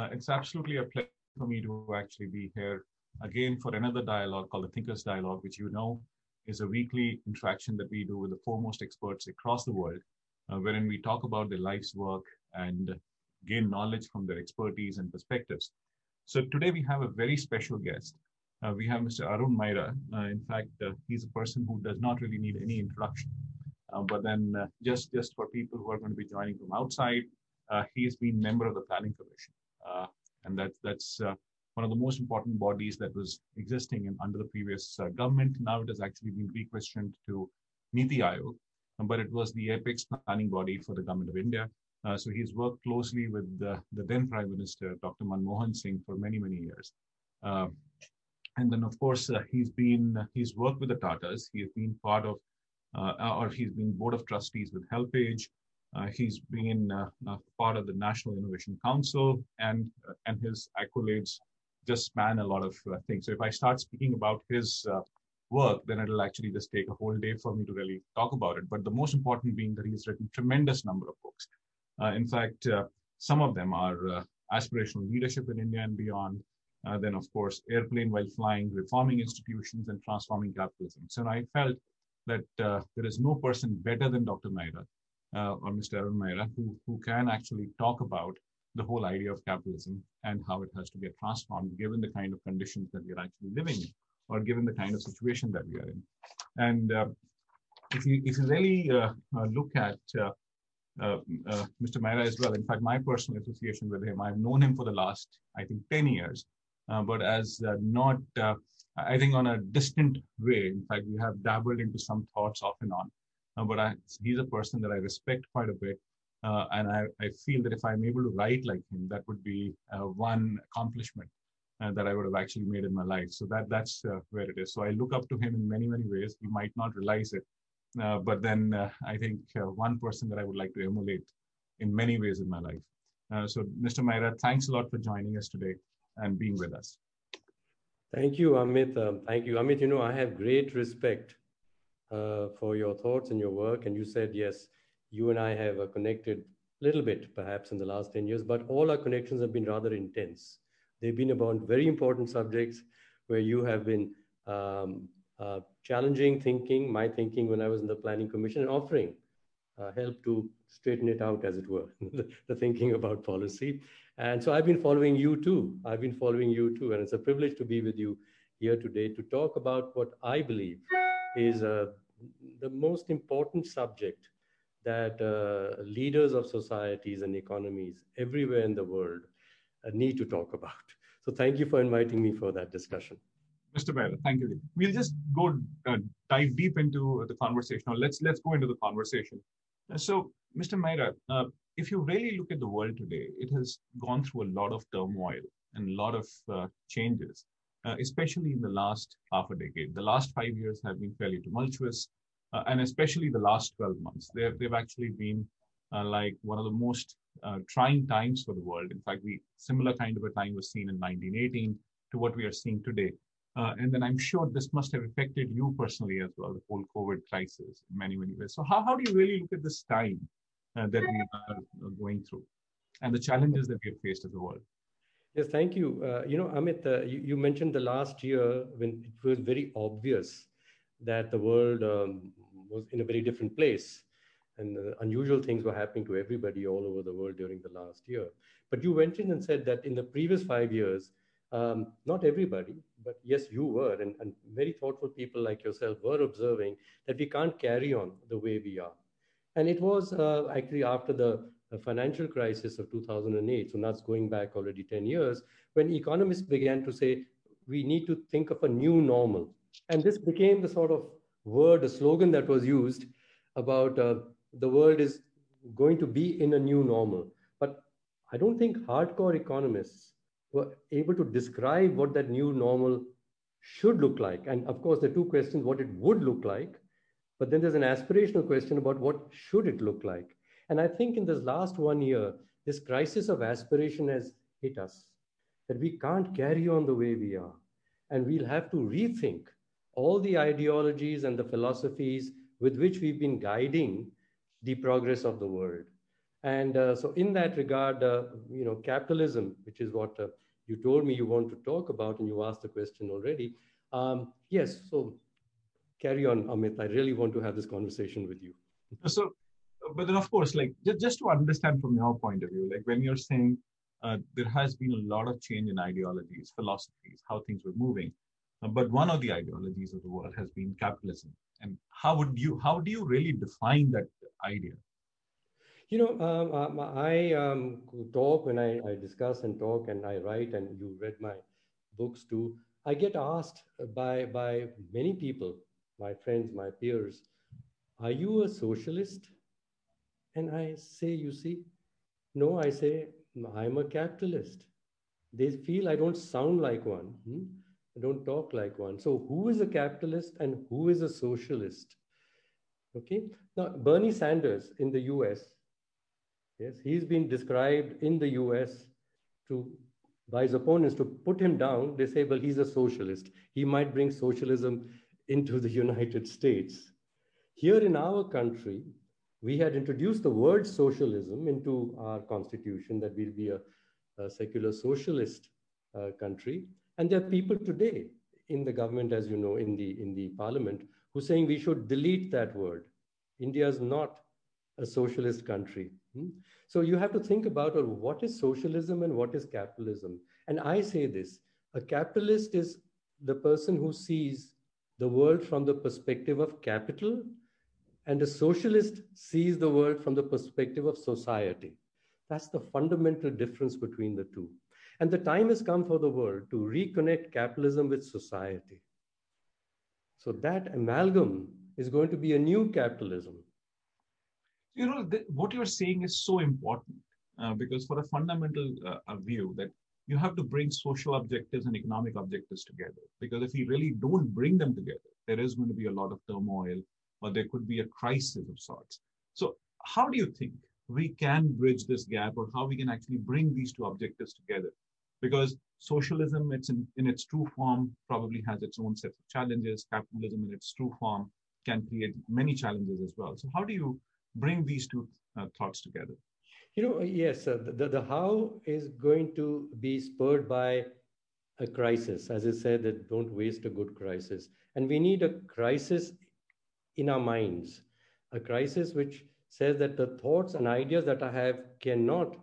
Uh, it's absolutely a pleasure for me to actually be here again for another dialogue called the Thinkers Dialogue, which you know is a weekly interaction that we do with the foremost experts across the world, uh, wherein we talk about their life's work and gain knowledge from their expertise and perspectives. So today we have a very special guest. Uh, we have Mr. Arun Maira. Uh, in fact, uh, he's a person who does not really need any introduction. Uh, but then uh, just, just for people who are going to be joining from outside, he has been member of the Planning Commission. And that's, that's one of the most important bodies that was existing in, under the previous government. Now it has actually been re-questioned to Niti Aayog, but it was the apex planning body for the government of India. Uh, so he's worked closely with the, the, then Prime Minister, Dr. Manmohan Singh, for many, many years. Uh, and then, of course, uh, he's been he's worked with the Tatas. He has been part of, uh, or he's been board of trustees with HelpAge. Uh, he's been part of the National Innovation Council, and and his accolades just span a lot of things. So if I start speaking about his work, then it'll actually just take a whole day for me to really talk about it. But the most important being that he's written tremendous number of books. Uh, in fact, uh, some of them are uh, aspirational leadership in India and beyond. then, of course, airplane while flying, reforming institutions, and transforming capitalism. So I felt that there is no person better than Dr. Maira or Mr. Arun Maira who, who can actually talk about the whole idea of capitalism and how it has to get transformed given the kind of conditions that we are actually living in or given the kind of situation that we are in. And uh, if, you, if you really uh, uh, look at uh, uh, Mr. Maira as well. In fact, my personal association with him, I've known him for the last, I think, 10 years, uh, but as not, I think, on a distant way. In fact, we have dabbled into some thoughts off and on. But I, he's a person that I respect quite a bit. Uh, and I, I, feel that if I'm able to write like him, that would be uh, one accomplishment uh, that I would have actually made in my life. So that that's where it is. So I look up to him in many many ways. He might not realize it, uh, but then uh, I think uh, one person that I would like to emulate in many ways in my life. so, Mr. Maira, thanks a lot for joining us today and being with us. Thank you, Amit. Um, thank you, Amit. You know, I have great respect uh, for your thoughts and your work. And you said, yes, you and I have uh, connected a little bit, perhaps, in the last 10 years, but all our connections have been rather intense. They've been about very important subjects where you have been um, uh, challenging thinking, my thinking when I was in the planning commission, and offering uh, help to straighten it out, as it were, the, the, thinking about policy. And so I've been following you too. I've been following you too. And it's a privilege to be with you here today to talk about what I believe is uh, the most important subject that uh, leaders of societies and economies everywhere in the world uh, need to talk about. So thank you for inviting me for that discussion. Mr. Maira, thank you. We'll just go uh, dive deep into the conversation. or let's let's go into the conversation. So, Mr. Maira, uh, if you really look at the world today, it has gone through a lot of turmoil and a lot of uh, changes, uh, especially in the last half a decade. The last five years have been fairly tumultuous, uh, and especially the last 12 months. They've, they've actually been uh, like one of the most trying times for the world. In fact, we similar kind of a time was seen in 1918 to what we are seeing today. Uh, and then I'm sure this must have affected you personally as well, the whole COVID crisis in many, many ways. So how, how do you really look at this time uh, that we are uh, going through and the challenges that we have faced as a world? Yes, thank you. Uh, you know, Amit, uh, you, you, mentioned the last year when it was very obvious that the world um, was in a very different place and uh, unusual things were happening to everybody all over the world during the last year. But you went in and said that in the previous five years, um, not everybody, but yes, you were, and, and very thoughtful people like yourself were observing that we can't carry on the way we are. And it was uh, actually after the financial crisis of 2008, so that's going back already 10 years, when economists began to say, we need to think of a new normal. And this became the sort of word, a slogan that was used about uh, the world is going to be in a new normal. But I don't think hardcore economists were able to describe what that new normal should look like. And of course, the two questions, what it would look like, but then there's an aspirational question about what should it look like. And I think in this last one year, this crisis of aspiration has hit us, that we can't carry on the way we are. And we'll have to rethink all the ideologies and the philosophies with which we've been guiding the progress of the world. And uh, so, in that regard, uh, you know, capitalism, which is what uh, you told me you want to talk about, and you asked the question already. Um, yes, so carry on, Amit. I really want to have this conversation with you. So, but then of course, like just, just to understand from your point of view, like when you're saying uh, there has been a lot of change in ideologies, philosophies, how things were moving. Uh, but one of the ideologies of the world has been capitalism. And how would you, how do you really define that idea? You know, um, um, I um, talk when I, I discuss and talk and I write, and you read my books too. I get asked by by many people, my friends, my peers, "Are you a socialist?" And I say, "You see, no." I say, "I'm a capitalist." They feel I don't sound like one. Hmm? I don't talk like one. So, who is a capitalist and who is a socialist? Okay. Now, Bernie Sanders in the U.S Yes, he's been described in the US to by his opponents to put him down. They say, well, he's a socialist. He might bring socialism into the United States. Here in our country, we had introduced the word socialism into our constitution that we'll be a, a secular socialist uh, country. And there are people today in the government, as you know, in the in the parliament, who saying we should delete that word. India is not a socialist country. Hmm? So you have to think about well, what is socialism and what is capitalism. And I say this a capitalist is the person who sees the world from the perspective of capital, and a socialist sees the world from the perspective of society. That's the fundamental difference between the two. And the time has come for the world to reconnect capitalism with society. So that amalgam is going to be a new capitalism you know what you're saying is so important uh, because for a fundamental uh, view that you have to bring social objectives and economic objectives together because if we really don't bring them together there is going to be a lot of turmoil or there could be a crisis of sorts so how do you think we can bridge this gap or how we can actually bring these two objectives together because socialism it's in, in its true form probably has its own set of challenges capitalism in its true form can create many challenges as well so how do you bring these two uh, thoughts together? You know, yes, uh, the, the how is going to be spurred by a crisis. As I said, that don't waste a good crisis. And we need a crisis in our minds, a crisis which says that the thoughts and ideas that I have cannot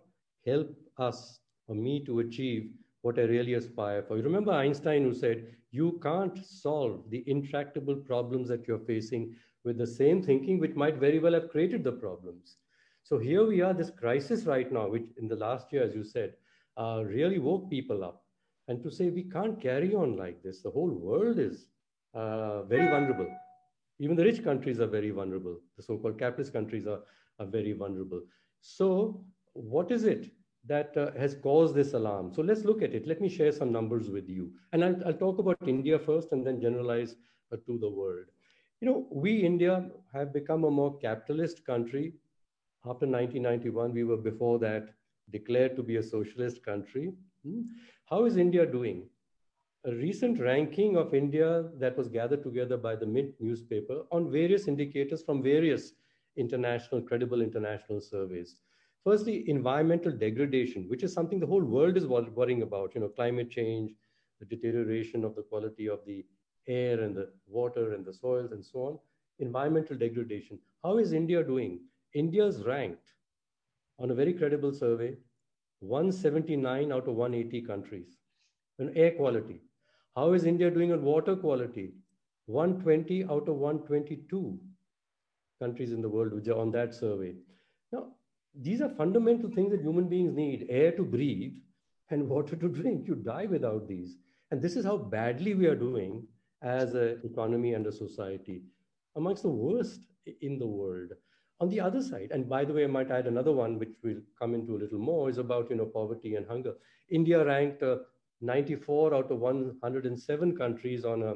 help us or me to achieve what I really aspire for. You remember Einstein who said, you can't solve the intractable problems that you're facing with the same thinking, which might very well have created the problems. So here we are, this crisis right now, which in the last year, as you said, uh, really woke people up. And to say we can't carry on like this, the whole world is uh, very vulnerable. Even the rich countries are very vulnerable. The so called capitalist countries are, are very vulnerable. So, what is it that uh, has caused this alarm? So, let's look at it. Let me share some numbers with you. And I'll, I'll talk about India first and then generalize uh, to the world. You know, we, India, have become a more capitalist country. After 1991, we were before that declared to be a socialist country. Hmm? How is India doing? A recent ranking of India that was gathered together by the Mint newspaper on various indicators from various international, credible international surveys. Firstly, environmental degradation, which is something the whole world is worrying about, you know, climate change, the deterioration of the quality of the air and the water and the soils and so on, environmental degradation. How is India doing? India's ranked on a very credible survey, 179 out of 180 countries on air quality. How is India doing on water quality? 120 out of 122 countries in the world which are on that survey. Now, these are fundamental things that human beings need air to breathe and water to drink. You die without these. And this is how badly we are doing as an economy and a society, amongst the worst in the world. On the other side, and by the way, I might add another one, which we'll come into a little more, is about you know poverty and hunger. India ranked uh, 94 out of 107 countries on a,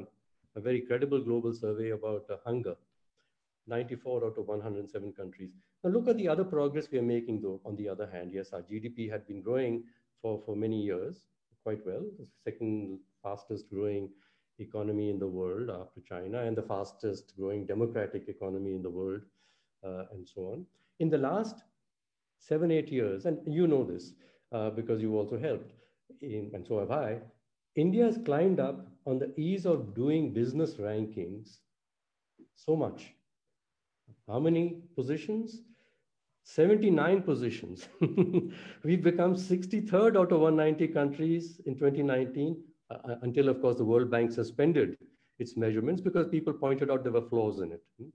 a very credible global survey about uh, hunger. 94 out of 107 countries. Now look at the other progress we are making though, on the other hand. Yes, our GDP had been growing for, for many years quite well, the second fastest growing economy in the world after China and the fastest growing democratic economy in the world, uh, and so on. In the last seven, eight years, and you know this uh, because you also helped, in, and so have I, India has climbed up on the ease of doing business rankings so much. How many positions? 79 positions. We've become 63rd out of 190 countries in 2019, uh, uh, until, of course, the World Bank suspended its measurements because people pointed out there were flaws in it. Hmm?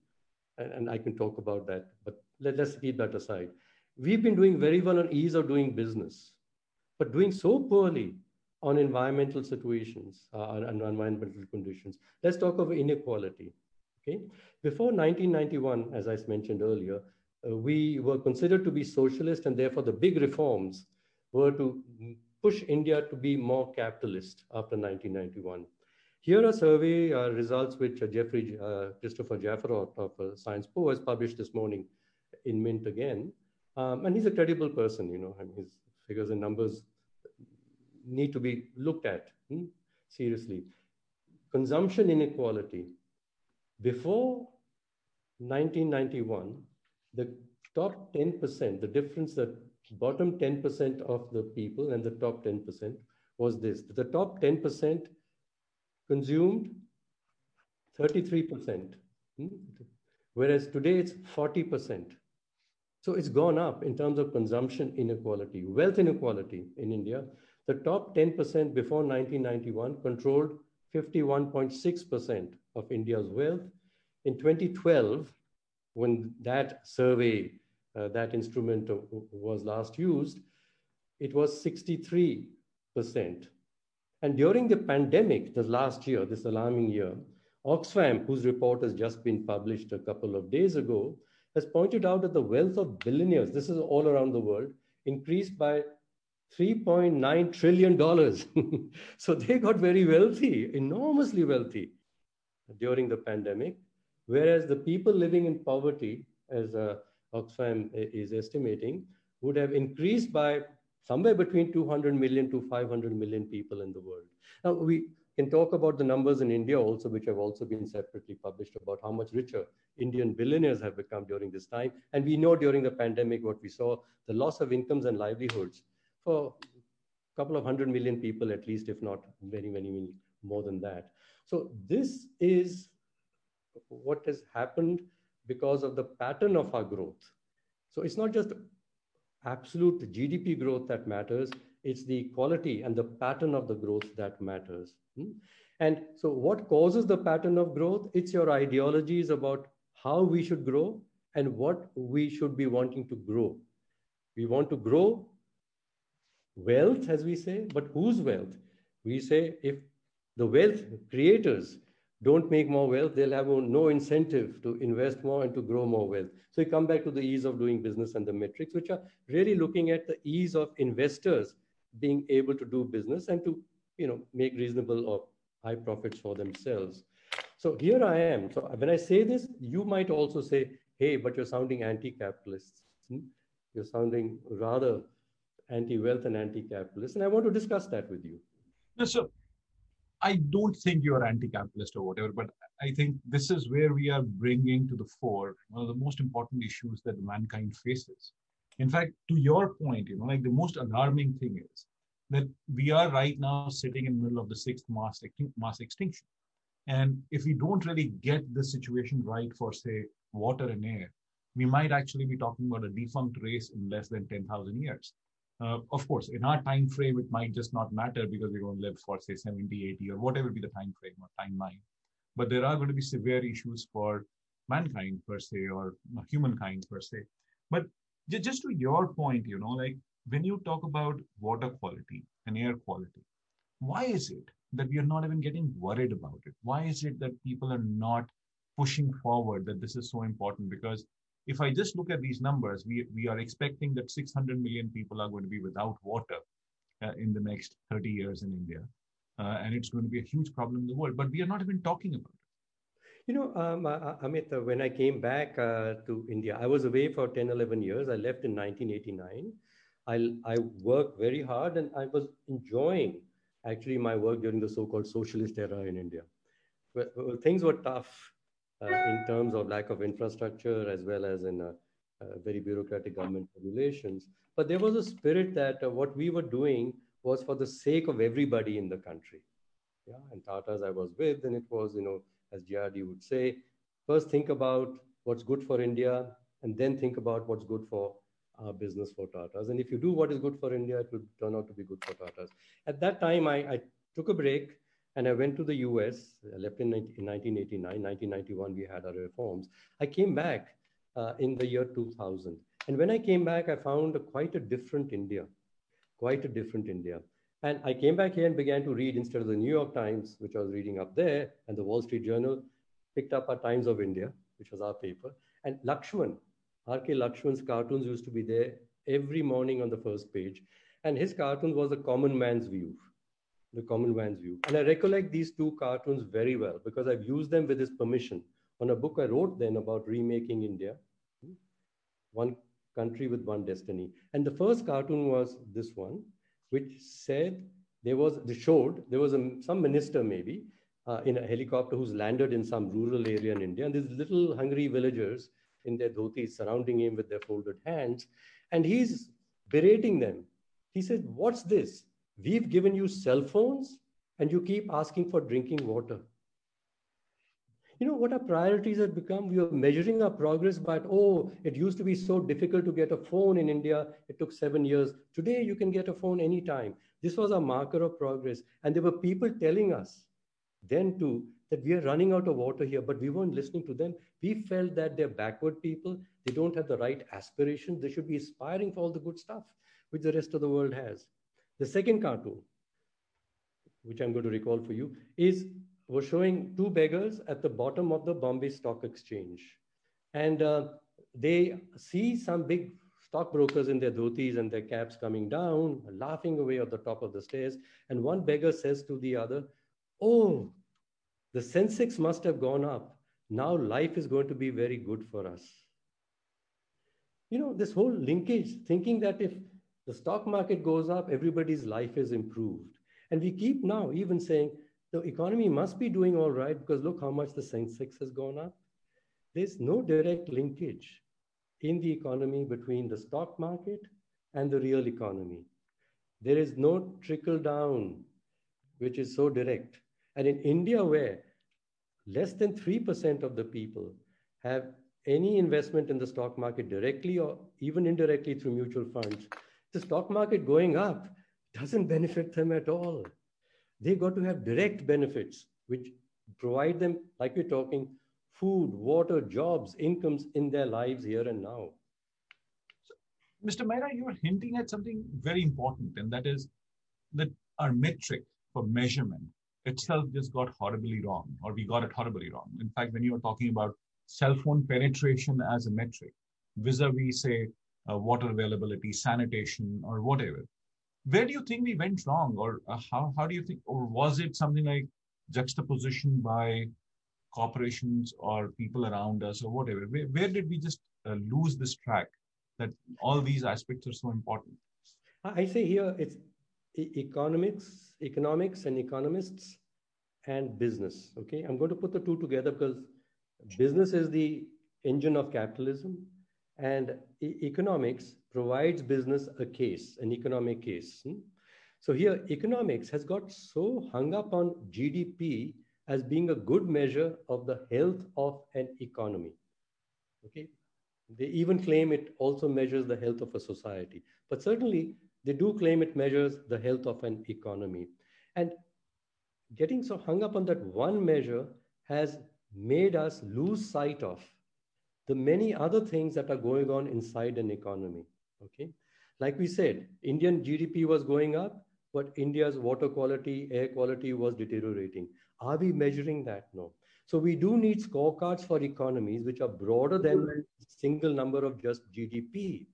And, and I can talk about that, but let, us keep that aside. We've been doing very well on ease of doing business, but doing so poorly on environmental situations uh, and environmental conditions. Let's talk of inequality. Okay, before 1991, as I mentioned earlier, uh, we were considered to be socialist, and therefore the big reforms were to push India to be more capitalist after 1991. Here are survey uh, results which uh, Jeffrey uh, Christopher Jaffrelot of uh, Sciences Po has published this morning in Mint again. Um, and he's a credible person, you know, mean, his figures and numbers need to be looked at hmm, seriously. Consumption inequality. Before 1991, the top 10%, the difference that bottom 10% of the people and the top 10% was this. The top 10% consumed 33%, hmm? whereas today it's 40%. So it's gone up in terms of consumption inequality, wealth inequality in India. The top 10% before 1991 controlled 51.6% of India's wealth. In 2012, when that survey, uh, that instrument was last used, it was 63%. And during the pandemic, the last year, this alarming year, Oxfam, whose report has just been published a couple of days ago, has pointed out that the wealth of billionaires, this is all around the world, increased by $3.9 trillion. so they got very wealthy, enormously wealthy during the pandemic. Whereas the people living in poverty, as uh, Oxfam is estimating, would have increased by somewhere between 200 million to 500 million people in the world. Now, we can talk about the numbers in India also, which have also been separately published about how much richer Indian billionaires have become during this time. And we know during the pandemic what we saw, the loss of incomes and livelihoods for a couple of hundred million people at least, if not many, many, many more than that. So this is what has happened because of the pattern of our growth. So it's not just absolute GDP growth that matters, it's the quality and the pattern of the growth that matters. Hmm? And so, what causes the pattern of growth? It's your ideologies about how we should grow and what we should be wanting to grow. We want to grow wealth, as we say, but whose wealth? We say if the wealth creators don't make more wealth, they'll have no incentive to invest more and to grow more wealth. So you come back to the ease of doing business and the metrics, which are really looking at the ease of investors being able to do business and to you know make reasonable or high profits for themselves. So here I am. So when I say this, you might also say, hey, but you're sounding anti-capitalist. You're sounding rather anti-wealth and anti-capitalist. And I want to discuss that with you. No, so I don't think you're anti-capitalist or whatever, but I think this is where we are bringing to the fore one of the most important issues that mankind faces. In fact, to your point, you know, like the most alarming thing is that we are right now sitting in the middle of the sixth mass, mass extinction. And if we don't really get the situation right for, say, water and air, we might actually be talking about a defunct race in less than 10,000 years. Uh, of course, in our time frame, it might just not matter because we don't live for say 70, 80, or whatever be the time frame or timeline. But there are going to be severe issues for mankind per se or humankind per se. But just to your point, you know, like when you talk about water quality and air quality, why is it that we are not even getting worried about it? Why is it that people are not pushing forward that this is so important? Because if I just look at these numbers, we, we are expecting that 600 million people are going to be without water uh, in the next 30 years in India. Uh, and it's going to be a huge problem in the world, but we are not even talking about it. You know, um, uh, Amit, uh, when I came back uh, to India, I was away for 10, 11 years. I left in 1989. I, I worked very hard and I was enjoying actually my work during the so-called socialist era in India. Things were tough uh, in terms of lack of infrastructure as well as in uh, uh, very bureaucratic government regulations. But there was a spirit that uh, what we were doing was for the sake of everybody in the country. Yeah, and Tata's I was with, and it was, you know, as JRD would say, first think about what's good for India, and then think about what's good for our business for Tata's. And if you do what is good for India, it will turn out to be good for Tata's. At that time, I, I took a break and I went to the US. I left in, 19, in 1989, 1991, we had our reforms. I came back uh, in the year 2000. And when I came back, I found a, quite a different India, quite a different India. And I came back here and began to read instead of the New York Times, which I was reading up there, and the Wall Street Journal, picked up our Times of India, which was our paper. And Laxman, R.K. Laxman's cartoons used to be there every morning on the first page. And his cartoon was the common man's view, the common man's view. And I recollect these two cartoons very well because I've used them with his permission on a book I wrote then about remaking India, one country with one destiny. And the first cartoon was this one, which said there was, they showed, there was a, some minister maybe uh, in a helicopter who's landed in some rural area in India. And these little hungry villagers in their dhotis surrounding him with their folded hands. And he's berating them. He said, What's this? We've given you cell phones and you keep asking for drinking water. You know what our priorities have become? We are measuring our progress by, oh, it used to be so difficult to get a phone in India. It took seven years. Today, you can get a phone anytime. This was a marker of progress. And there were people telling us then too that we are running out of water here, but we weren't listening to them. We felt that they're backward people. They don't have the right aspirations. They should be aspiring for all the good stuff which the rest of the world has. The second cartoon, which I'm going to recall for you, is was showing two beggars at the bottom of the Bombay Stock Exchange. And uh, they see some big stockbrokers in their dhotis and their caps coming down, laughing away at the top of the stairs. And one beggar says to the other, Oh, the Sensex must have gone up. Now life is going to be very good for us. You know, this whole linkage, thinking that if the stock market goes up, everybody's life is improved. And we keep now even saying the economy must be doing all right because look how much the Sensex has gone up. There's no direct linkage in the economy between the stock market and the real economy. There is no trickle down, which is so direct. And in India, where less than 3% of the people have any investment in the stock market directly or even indirectly through mutual funds, the stock market going up doesn't benefit them at all. They got to have direct benefits, which provide them, like we're talking, food, water, jobs, incomes in their lives here and now. So, Mr. Maira, you're hinting at something very important, and that is that our metric for measurement itself just got horribly wrong, or we got it horribly wrong. In fact, when you were talking about cell phone penetration as a metric, vis-a-vis, say, uh, water availability, sanitation, or whatever, where do you think we went wrong, or uh, how how do you think, or was it something like juxtaposition by corporations or people around us, or whatever? Where, where did we just uh, lose this track that all these aspects are so important? I say here it's economics, economics and economists and business. Okay, I'm going to put the two together because business is the engine of capitalism, and e economics provides business a case, an economic case. Hmm? So here, economics has got so hung up on GDP as being a good measure of the health of an economy. Okay, they even claim it also measures the health of a society. But certainly, they do claim it measures the health of an economy. And getting so hung up on that one measure has made us lose sight of the many other things that are going on inside an economy. Okay. Like we said, Indian GDP was going up, but India's water quality, air quality was deteriorating. Are we measuring that? No. So we do need scorecards for economies which are broader than a single number of just GDP.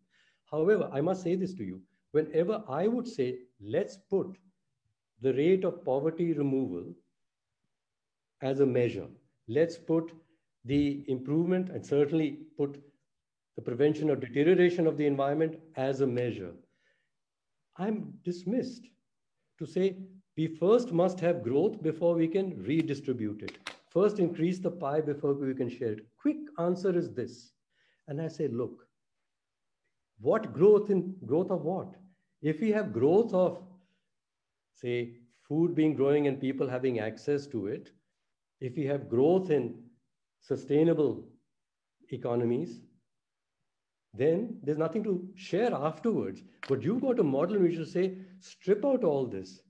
However, I must say this to you whenever I would say, let's put the rate of poverty removal as a measure, let's put the improvement and certainly put the prevention of deterioration of the environment as a measure. I'm dismissed to say we first must have growth before we can redistribute it. First, increase the pie before we can share it. Quick answer is this. And I say, look, What growth in growth of what? If we have growth of, say, food being growing and people having access to it, if we have growth in sustainable economies, then there's nothing to share afterwards. But you've got a model which will say, strip out all this.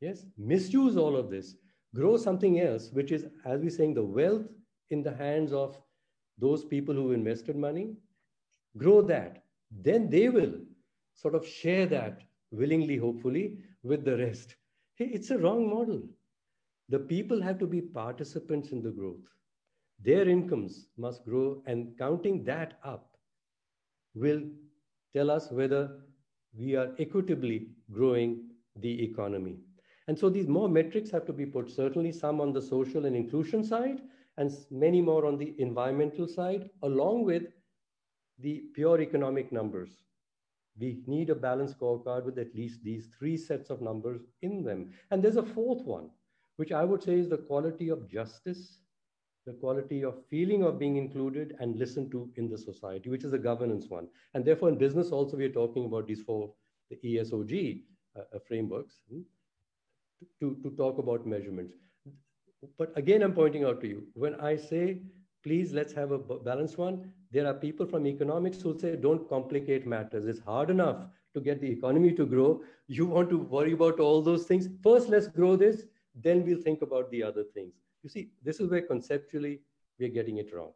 Yes, misuse all of this, grow something else, which is, as we're saying, the wealth in the hands of those people who invested money, grow that. Then they will sort of share that willingly, hopefully, with the rest. Hey, it's a wrong model. The people have to be participants in the growth. Their incomes must grow, and counting that up will tell us whether we are equitably growing the economy. And so these more metrics have to be put, certainly some on the social and inclusion side, and many more on the environmental side, along with the pure economic numbers. We need a balanced scorecard with at least these three sets of numbers in them. And there's a fourth one, which I would say is the quality of justice the quality of feeling of being included and listened to in the society, which is the governance one. And therefore, in business also, we are talking about these four, the ESOG uh, uh, frameworks hmm, to, to talk about measurements. But again, I'm pointing out to you, when I say, please, let's have a balanced one, there are people from economics who say, don't complicate matters. It's hard enough to get the economy to grow. You want to worry about all those things. First, let's grow this, then we'll think about the other things. You see, this is where conceptually we're getting it wrong.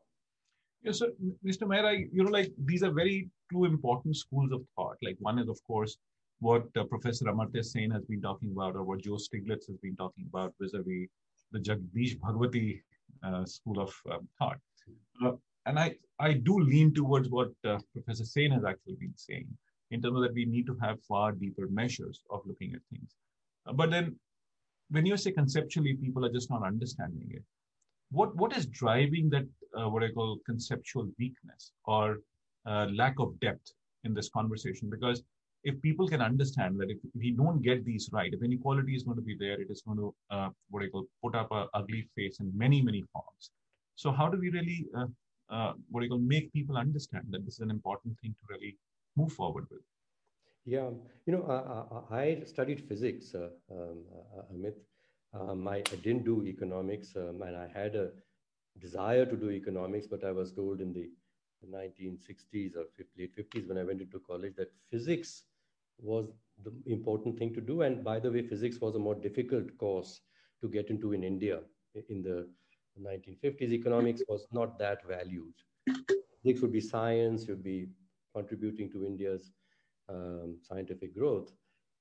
Yes, so Mr. Maira, you know, like these are very two important schools of thought. Like one is, of course, what uh, Professor Amartya Sen has been talking about, or what Joe Stiglitz has been talking about vis-a-vis the Jagdish Bhagwati uh, school of um, thought. Uh, and I, I do lean towards what uh, Professor Sen has actually been saying in terms of that we need to have far deeper measures of looking at things. But then when you say conceptually people are just not understanding it what what is driving that uh, what i call conceptual weakness or uh, lack of depth in this conversation? Because if people can understand that if we don't get these right if inequality is going to be there it is going to uh, what i call put up a ugly face in many many forms. So how do we really uh, uh, what I call make people understand that this is an important thing to really move forward with yeah, you know, I, I studied physics, uh, um, uh, Amit. Um, I, I, didn't do economics, um, and I had a desire to do economics, but I was told in the 1960s or late 50s when I went into college that physics was the important thing to do. And by the way, physics was a more difficult course to get into in India in the 1950s. Economics was not that valued. Physics would be science, would be contributing to India's um, scientific growth.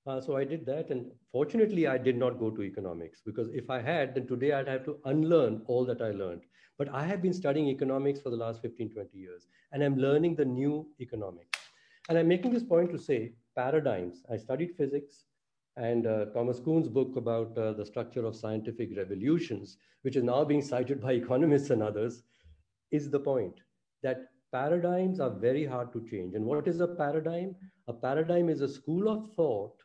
Uh, so I did that. And fortunately, I did not go to economics because if I had, then today I'd have to unlearn all that I learned. But I have been studying economics for the last 15, 20 years, and I'm learning the new economics. And I'm making this point to say paradigms. I studied physics, and uh, Thomas Kuhn's book about uh, the structure of scientific revolutions, which is now being cited by economists and others, is the point that paradigms are very hard to change. And what is a paradigm? A paradigm is a school of thought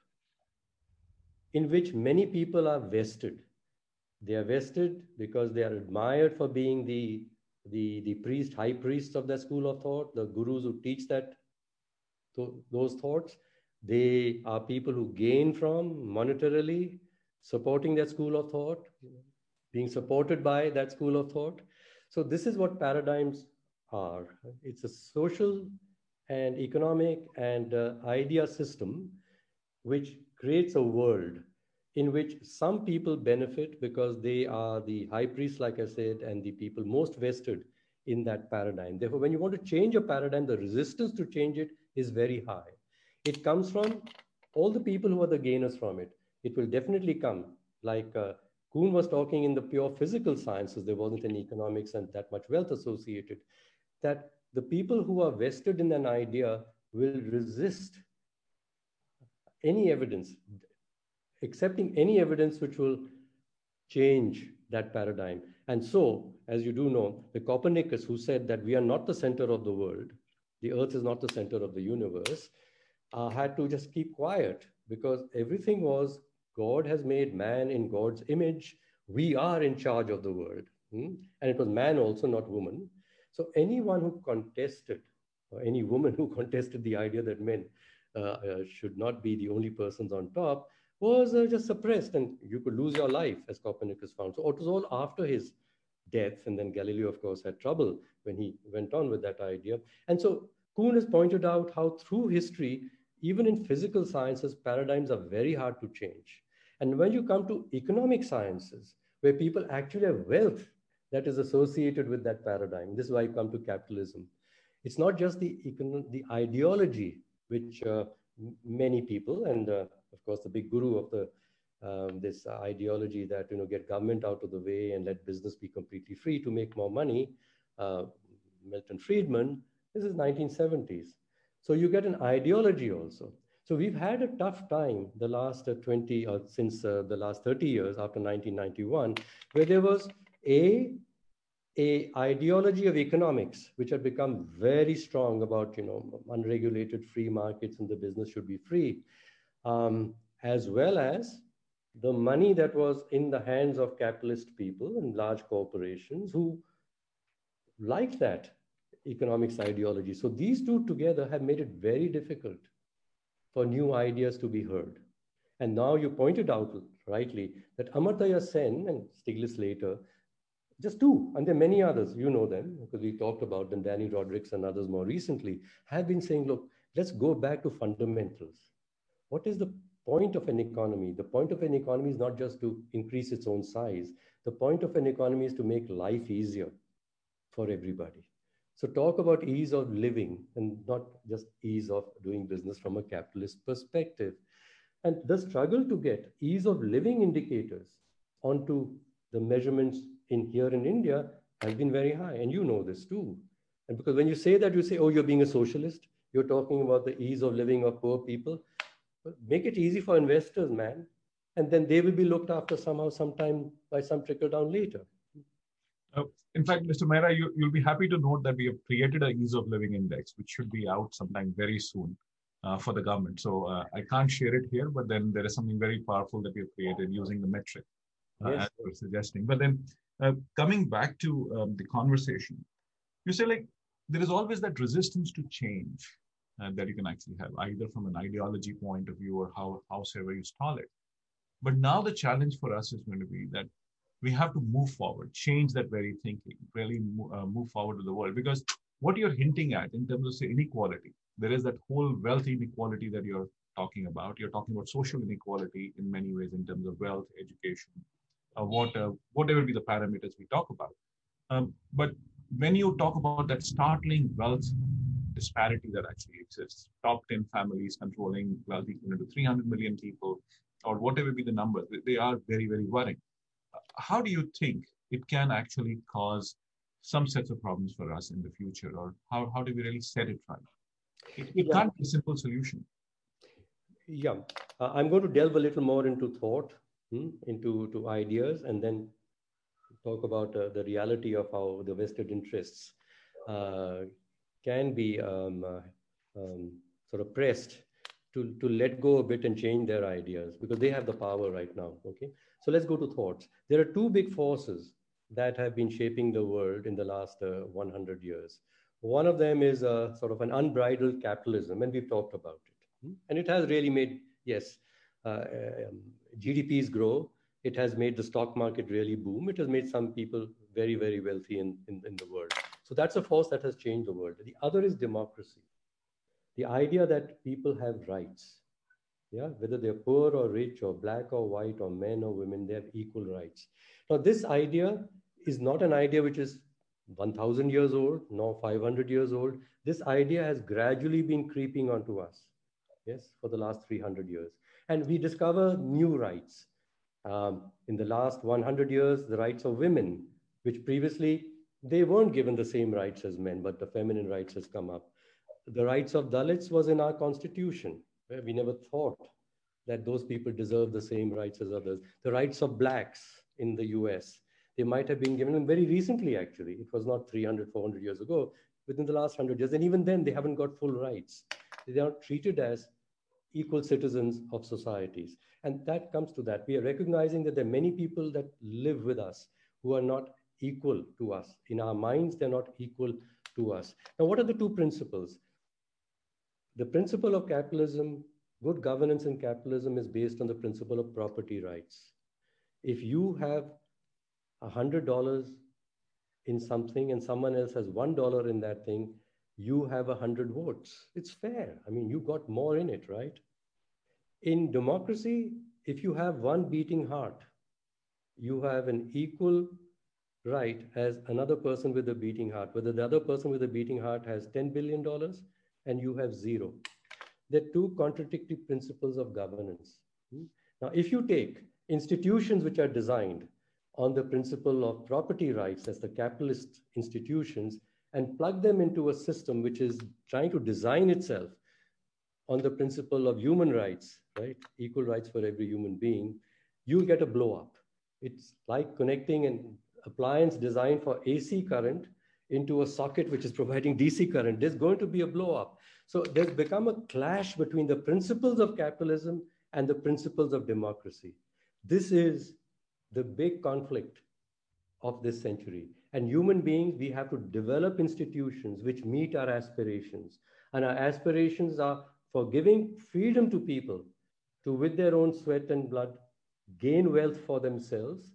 in which many people are vested. They are vested because they are admired for being the, the, the priest, high priests of that school of thought, the gurus who teach that those thoughts. They are people who gain from monetarily supporting that school of thought, being supported by that school of thought. So this is what paradigms are. It's a social and economic and uh, idea system which creates a world in which some people benefit because they are the high priests, like I said, and the people most vested in that paradigm. Therefore, when you want to change a paradigm, the resistance to change it is very high. It comes from all the people who are the gainers from it. It will definitely come, like uh, Kuhn was talking in the pure physical sciences, there wasn't any economics and that much wealth associated that the people who are vested in an idea will resist any evidence, accepting any evidence which will change that paradigm. And so, as you do know, the Copernicus, who said that we are not the center of the world, the earth is not the center of the universe, uh, had to just keep quiet because everything was God has made man in God's image. We are in charge of the world. Hmm? And it was man also, not woman. So anyone who contested or any woman who contested the idea that men uh, uh, should not be the only persons on top was uh, just suppressed and you could lose your life as Copernicus found. So it was all after his death. And then Galileo, of course, had trouble when he went on with that idea. And so Kuhn has pointed out how through history, even in physical sciences, paradigms are very hard to change. And when you come to economic sciences, where people actually have wealth that is associated with that paradigm, this is why you come to capitalism. It's not just the, the ideology, which uh, many people, and uh, of course, the big guru of the um, this ideology that you know get government out of the way and let business be completely free to make more money. Uh, Milton Friedman. This is 1970s. So you get an ideology also. So we've had a tough time the last uh, 20 or since uh, the last 30 years after 1991, where there was a a ideology of economics which had become very strong about you know unregulated free markets and the business should be free um, as well as the money that was in the hands of capitalist people and large corporations who liked that economics ideology. So these two together have made it very difficult for new ideas to be heard. And now you pointed out rightly that Amartya Sen and Stiglitz later, just two, and there are many others, you know them, because we talked about them, Dani Rodrik and others more recently, have been saying, look, let's go back to fundamentals. What is the point of an economy? The point of an economy is not just to increase its own size. The point of an economy is to make life easier for everybody. So talk about ease of living and not just ease of doing business from a capitalist perspective. And the struggle to get ease of living indicators onto the measurements in here in India has been very high. And you know this too. And because when you say that, you say, oh, you're being a socialist, you're talking about the ease of living of poor people. But make it easy for investors, man. And then they will be looked after somehow, sometime by some trickle down later. Uh, in fact, Mr. Maira, you, will be happy to note that we have created an ease of living index, which should be out sometime very soon uh, for the government. So uh, I can't share it here, but then there is something very powerful that we have created using the metric, uh, yes. as you're suggesting. But then uh, coming back to um, the conversation, you say like there is always that resistance to change uh, that you can actually have, either from an ideology point of view or how howsoever you stall it. But now the challenge for us is going to be that we have to move forward, change that very thinking, really move, uh, move forward to the world. Because what you're hinting at in terms of say inequality, there is that whole wealth inequality that you're talking about. You're talking about social inequality in many ways in terms of wealth, education, uh, what, uh, whatever be the parameters we talk about. Um, but when you talk about that startling wealth disparity that actually exists, top 10 families controlling wealth equal to 300 million people, or whatever be the number, they are very, very worrying how do you think it can actually cause some sets of problems for us in the future, or how, how do we really set it right? It, it yeah. can't be a simple solution. Yeah, uh, I'm going to delve a little more into thought, hmm, into to ideas, and then talk about uh, the reality of how the vested interests uh, can be um, uh, um, sort of pressed to, to let go a bit and change their ideas because they have the power right now. Okay. So let's go to thoughts. There are two big forces that have been shaping the world in the last uh, 100 years. One of them is a uh, sort of an unbridled capitalism, and we've talked about it. Hmm? And it has really made, yes, uh, um, GDPs grow. It has made the stock market really boom. It has made some people very, very wealthy in, in, in the world. So that's a force that has changed the world. The other is democracy. The idea that people have rights yeah, whether they're poor or rich or black or white or men or women, they have equal rights. Now, this idea is not an idea which is 1000 years old, nor 500 years old. This idea has gradually been creeping onto us, yes, for the last 300 years. And we discover new rights. Um, in the last 100 years, the rights of women, which previously they weren't given the same rights as men, but the feminine rights has come up. The rights of Dalits was in our constitution we never thought that those people deserve the same rights as others. The rights of blacks in the US, they might have been given them very recently, actually. It was not 300, 400 years ago, within the last 100 years. And even then, they haven't got full rights. They are treated as equal citizens of societies. And that comes to that. We are recognizing that there are many people that live with us who are not equal to us. In our minds, they're not equal to us. Now, what are the two principles? The principle of capitalism, good governance in capitalism is based on the principle of property rights. If you have $100 in something and someone else has $1 in that thing, you have 100 votes. It's fair. I mean, you got more in it, right? In democracy, if you have one beating heart, you have an equal right as another person with a beating heart, whether the other person with a beating heart has $10 billion and you have zero. They're two contradictory principles of governance. Hmm? Now, if you take institutions which are designed on the principle of property rights as the capitalist institutions and plug them into a system which is trying to design itself on the principle of human rights, right? Equal rights for every human being, you get a blow up. It's like connecting an appliance designed for AC current into a socket which is providing DC current. There's going to be a blow up. So there's become a clash between the principles of capitalism and the principles of democracy. This is the big conflict of this century. And human beings, we have to develop institutions which meet our aspirations. And our aspirations are for giving freedom to people to, with their own sweat and blood, gain wealth for themselves,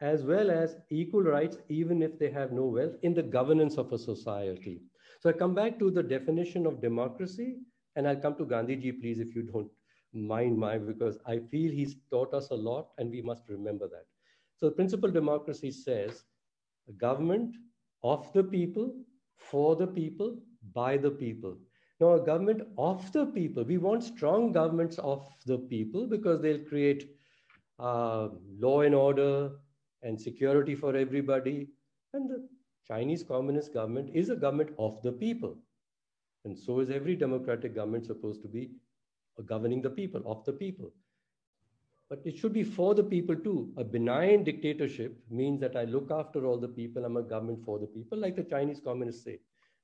as well as equal rights, even if they have no wealth, in the governance of a society. So I come back to the definition of democracy, and I'll come to Gandhiji, please, if you don't mind my, because I feel he's taught us a lot, and we must remember that. So the principle democracy says a government of the people, for the people, by the people. Now, a government of the people, we want strong governments of the people because they'll create uh, law and order and security for everybody. And the Chinese Communist government is a government of the people. And so is every democratic government supposed to be governing the people, of the people but it should be for the people too. A benign dictatorship means that I look after all the people, I'm a government for the people, like the Chinese communists say.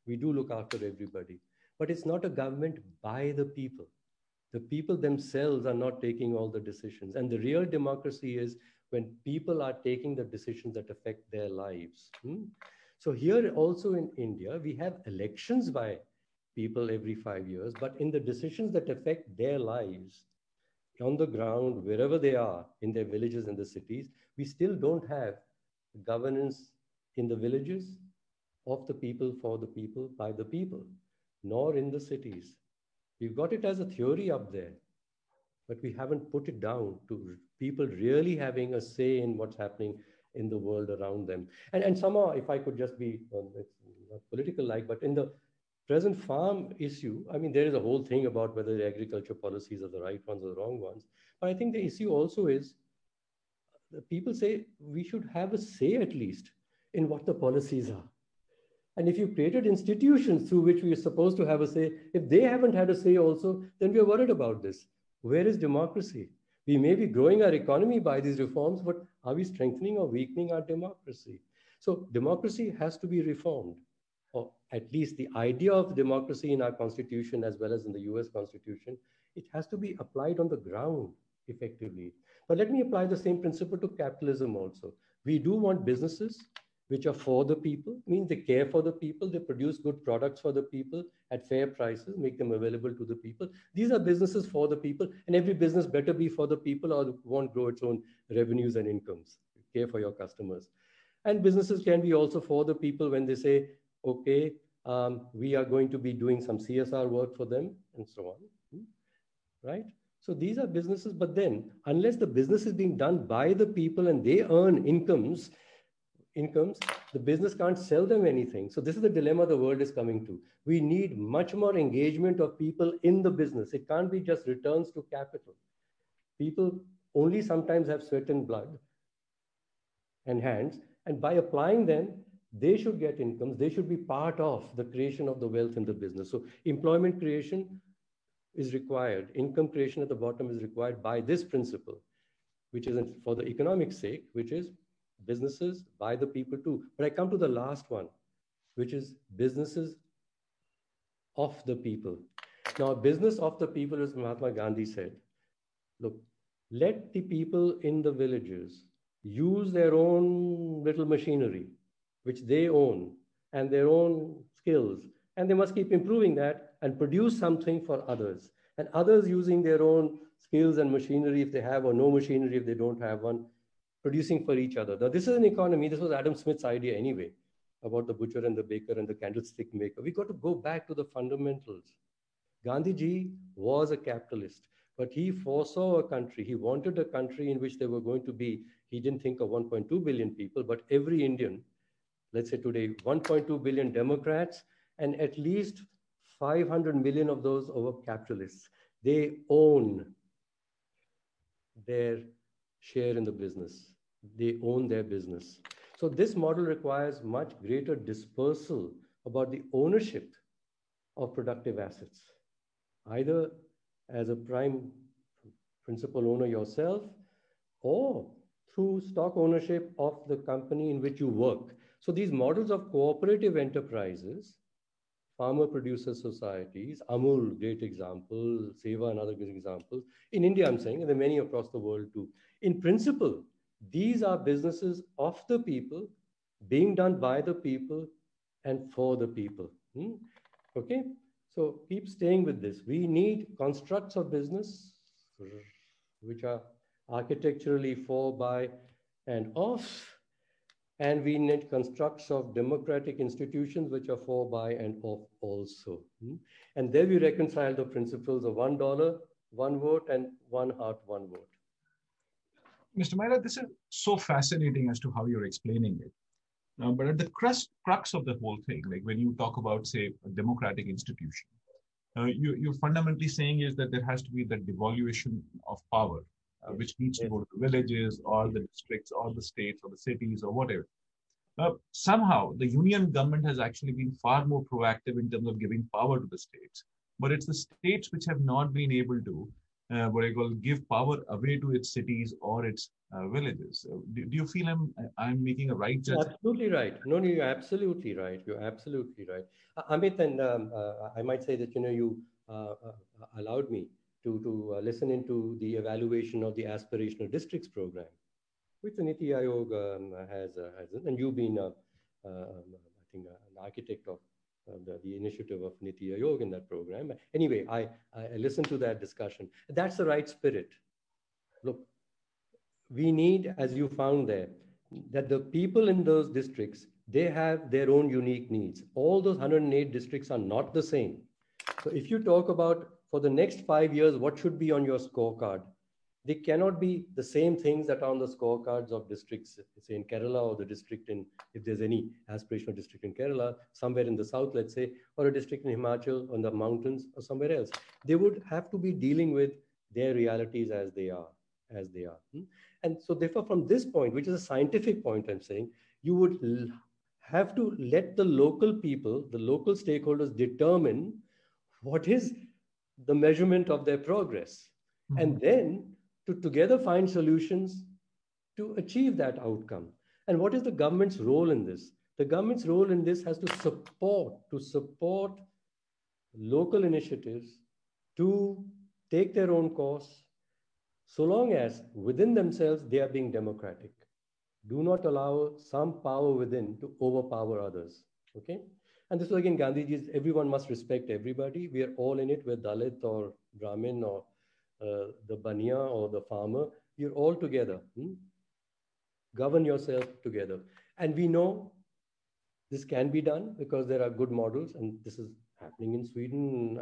We do look after everybody. But it's not a government by the people. The people themselves are not taking all the decisions. And the real democracy is when people are taking the decisions that affect their lives. Hmm? So, here also in India, we have elections by people every five years, but in the decisions that affect their lives, on the ground, wherever they are in their villages and the cities, we still don't have governance in the villages of the people, for the people, by the people, nor in the cities. We've got it as a theory up there, but we haven't put it down to people really having a say in what's happening in the world around them. And, and somehow, if I could just be, it's not political like, but in the present farm issue, I mean, there is a whole thing about whether the agriculture policies are the right ones or the wrong ones. But I think the issue also is people say we should have a say at least in what the policies are. And if you created institutions through which we are supposed to have a say, if they haven't had a say also, then we are worried about this. Where is democracy? We may be growing our economy by these reforms, but are we strengthening or weakening our democracy? So democracy has to be reformed or at least the idea of democracy in our constitution as well as in the US constitution, it has to be applied on the ground effectively. But let me apply the same principle to capitalism also. We do want businesses which are for the people, means they care for the people, they produce good products for the people at fair prices, make them available to the people. These are businesses for the people, and every business better be for the people or won't grow its own revenues and incomes. Care for your customers. And businesses can be also for the people when they say, okay, um, we are going to be doing some CSR work for them and so on, hmm? right? So these are businesses, but then unless the business is being done by the people and they earn incomes, incomes, the business can't sell them anything. So this is the dilemma the world is coming to. We need much more engagement of people in the business. It can't be just returns to capital. People only sometimes have sweat and blood and hands, and by applying them, they should get incomes. They should be part of the creation of the wealth in the business. So employment creation is required. Income creation at the bottom is required by this principle, which is for the economic sake, which is businesses by the people too. But I come to the last one, which is businesses of the people. Now, business of the people, as Mahatma Gandhi said, look, let the people in the villages use their own little machinery which they own and their own skills, and they must keep improving that and produce something for others. And others using their own skills and machinery if they have, or no machinery if they don't have one, producing for each other. Now, this is an economy. This was Adam Smith's idea anyway about the butcher and the baker and the candlestick maker. We got to go back to the fundamentals. Gandhiji was a capitalist, but he foresaw a country. He wanted a country in which there were going to be, he didn't think of 1.2 billion people, but every Indian, let's say today, 1.2 billion Democrats, and at least 500 million of those are capitalists. They own their share in the business. They own their business. So this model requires much greater dispersal about the ownership of productive assets, either as a prime principal owner yourself or through stock ownership of the company in which you work. So these models of cooperative enterprises, farmer producer societies, Amul, great example, SEWA, another good example. In India, I'm saying, and there are many across the world too. In principle, these are businesses of the people, being done by the people and for the people. Hmm? Okay, so keep staying with this. We need constructs of business which are architecturally for, by, and of. And we need constructs of democratic institutions which are for, by, and of also. Hmm? And there we reconcile the principles of one dollar, one vote, and one heart, one vote. Mr. Maira, this is so fascinating as to how you're explaining it. Uh, but at the crux, crux of the whole thing, like when you talk about, say, a democratic institution, uh, you, you're fundamentally saying is that there has to be that devolution of power, uh, which needs to go to the villages or the districts or the states or the cities or whatever. Uh, somehow, the union government has actually been far more proactive in terms of giving power to the states. But it's the states which have not been able to uh, what I call give power away to its cities or its uh, villages. Uh, do, do, you feel I'm I'm making a right judgment? Absolutely right. No, no, you're absolutely right. You're absolutely right. Uh, Amit, and um, uh, I might say that you know you uh, allowed me to to listen into the evaluation of the aspirational districts program, which the Niti Aayog um, has has, and you've been um, I think an architect of uh, the, the initiative of Niti Aayog in that program. Anyway, I, I listened to that discussion. That's the right spirit. Look, we need, as you found there, that the people in those districts, they have their own unique needs. All those 108 districts are not the same. So if you talk about for the next five years, what should be on your scorecard? they cannot be the same things that are on the scorecards of districts, say in Kerala or the district in, if there's any aspirational district in Kerala, somewhere in the south, let's say, or a district in Himachal on the mountains or somewhere else. They would have to be dealing with their realities as they are, as they are. Hmm? And so therefore, from this point, which is a scientific point, I'm saying, you would have to let the local people, the local stakeholders determine what is the measurement of their progress. Mm-hmm. And then to together find solutions to achieve that outcome. And what is the government's role in this? The government's role in this has to support, to support local initiatives to take their own course, so long as within themselves they are being democratic. Do not allow some power within to overpower others. Okay? And this was again Gandhiji's everyone must respect everybody. We are all in it, we're Dalit or Brahmin or uh, the bania or the farmer, you're all together. Hmm? Govern yourself together. And we know this can be done because there are good models, and this is happening in Sweden.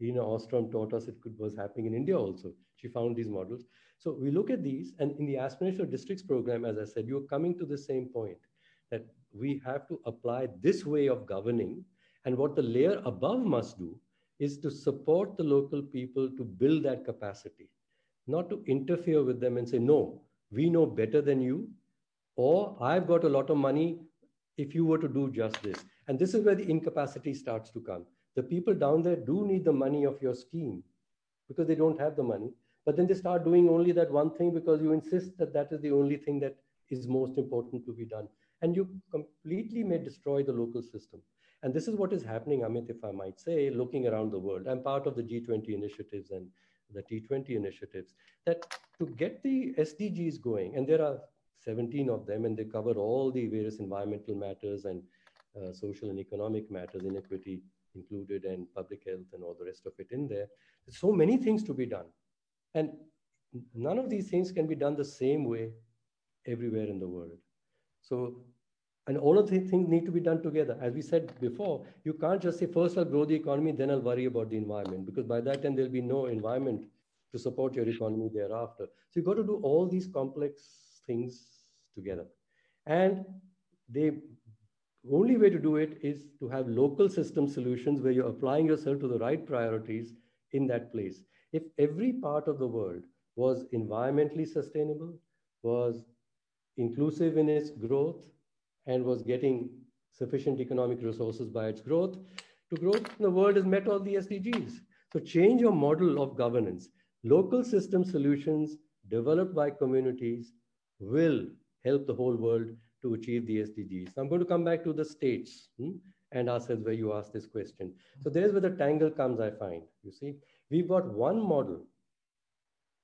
Lina Ostrom taught us it could, was happening in India also. She found these models. So we look at these, and in the aspirational districts program, as I said, you're coming to the same point that we have to apply this way of governing, and what the layer above must do is to support the local people to build that capacity, not to interfere with them and say, no, we know better than you, or I've got a lot of money if you were to do just this. And this is where the incapacity starts to come. The people down there do need the money of your scheme because they don't have the money. But then they start doing only that one thing because you insist that that is the only thing that is most important to be done. And you completely may destroy the local system. And this is what is happening, Amit, if I might say, looking around the world. I'm part of the G20 initiatives and the T20 initiatives, that to get the SDGs going, and there are 17 of them, and they cover all the various environmental matters and uh, social and economic matters, inequity included, and public health and all the rest of it in there. There's so many things to be done. And none of these things can be done the same way everywhere in the world. So, and all of these things need to be done together. As we said before, you can't just say, first I'll grow the economy, then I'll worry about the environment, because by that time there'll be no environment to support your economy thereafter. So you've got to do all these complex things together. And the only way to do it is to have local system solutions where you're applying yourself to the right priorities in that place. If every part of the world was environmentally sustainable, was inclusive in its growth, and was getting sufficient economic resources by its growth, to growth, the world has met all the SDGs. So change your model of governance. Local system solutions developed by communities will help the whole world to achieve the SDGs. I'm going to come back to the states hmm, and ourselves where you asked this question. So there's where the tangle comes, I find. You see, we've got one model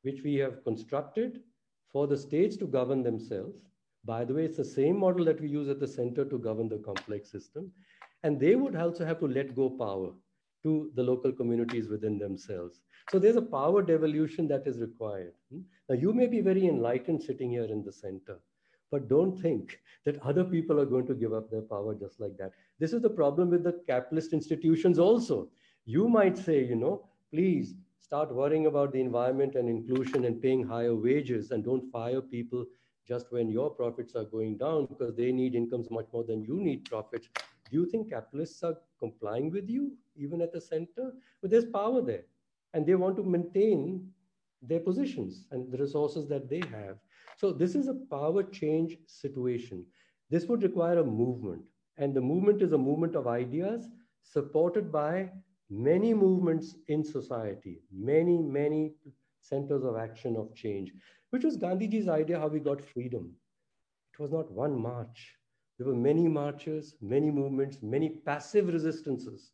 which we have constructed for the states to govern themselves. By the way, it's the same model that we use at the center to govern the complex system. And they would also have to let go power to the local communities within themselves. So there's a power devolution that is required. Hmm? Now, you may be very enlightened sitting here in the center, but don't think that other people are going to give up their power just like that. This is the problem with the capitalist institutions also. You might say, you know, please start worrying about the environment and inclusion and paying higher wages and don't fire people just when your profits are going down because they need incomes much more than you need profits. Do you think capitalists are complying with you even at the center? But there's power there and they want to maintain their positions and the resources that they have. So this is a power change situation. This would require a movement and the movement is a movement of ideas supported by many movements in society, many, many centers of action of change, which was Gandhiji's idea how we got freedom. It was not one march. There were many marches, many movements, many passive resistances,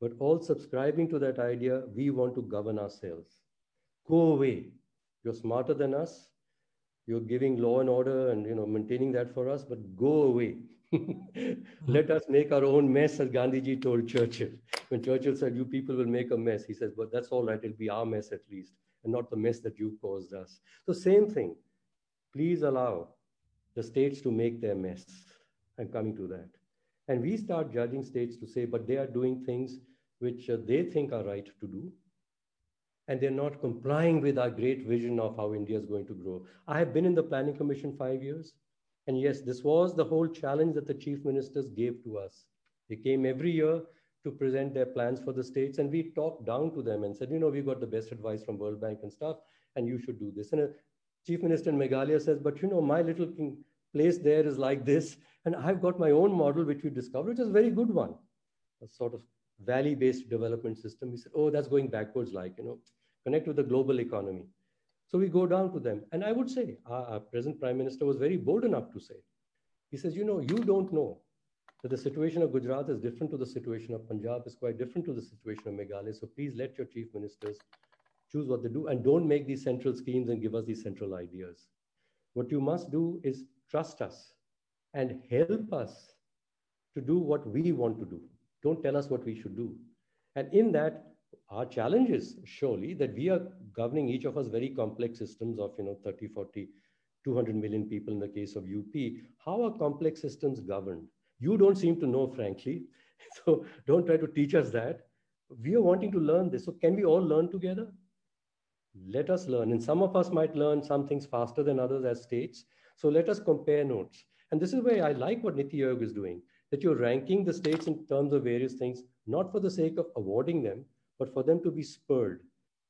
but all subscribing to that idea, we want to govern ourselves. Go away. You're smarter than us. You're giving law and order and you know maintaining that for us, but go away. Let us make our own mess, as Gandhiji told Churchill. When Churchill said, You people will make a mess, he says, But that's all right, it'll be our mess at least, and not the mess that you caused us. So, same thing. Please allow the states to make their mess. I'm coming to that. And we start judging states to say, But they are doing things which uh, they think are right to do. And they're not complying with our great vision of how India is going to grow. I have been in the Planning Commission five years. And yes, this was the whole challenge that the chief ministers gave to us. They came every year to present their plans for the states, and we talked down to them and said, you know, we got the best advice from World Bank and stuff, and you should do this. And a chief minister in Meghalaya says, but you know, my little place there is like this, and I've got my own model, which we discovered, which is a very good one, a sort of valley-based development system. We said, oh, that's going backwards, like, you know, connect with the global economy. So we go down to them. And I would say, our, our present prime minister was very bold enough to say, he says, you know, you don't know that the situation of Gujarat is different to the situation of Punjab, is quite different to the situation of Meghalaya. So please let your chief ministers choose what they do and don't make these central schemes and give us these central ideas. What you must do is trust us and help us to do what we want to do. Don't tell us what we should do. And in that, our challenge is surely that we are governing each of us very complex systems of you know 30 40 200 million people in the case of UP how are complex systems governed you don't seem to know frankly. So don't try to teach us that. We are wanting to learn this. So can we all learn together? Let us learn. And some of us might learn some things faster than others as states. So let us compare notes. And this is where i like what niti Aayog is doing that you're ranking the states in terms of various things not for the sake of awarding them but for them to be spurred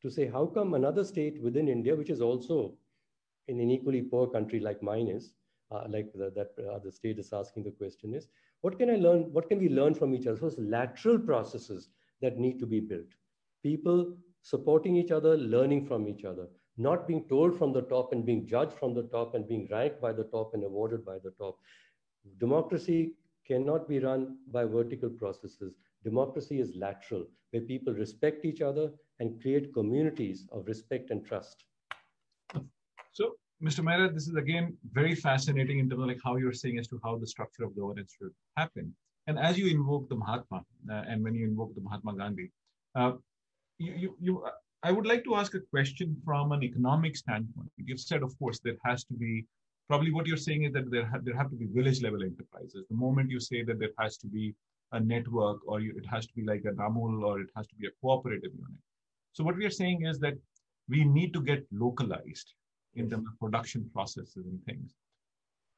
to say, how come another state within India, which is also in an equally poor country like mine is, uh, like the, that the state is asking the question is, what can I learn? What can we learn from each other? So it's lateral processes that need to be built. People supporting each other, learning from each other, not being told from the top and being judged from the top and being ranked by the top and awarded by the top. Democracy cannot be run by vertical processes. Democracy is lateral, where people respect each other and create communities of respect and trust. So, Mr. Maira, this is again very fascinating in terms of like how you're saying as to how the structure of governance should happen. And as you invoke the Mahatma, uh, and when you invoke the Mahatma Gandhi, uh, you, you, you, I would like to ask a question from an economic standpoint. You've said, of course, there has to be probably what you're saying is that there, ha- there have to be village level enterprises. The moment you say that there has to be a network or you, it has to be like a Amul or it has to be a cooperative unit. So what we are saying is that we need to get localized in terms of production processes and things.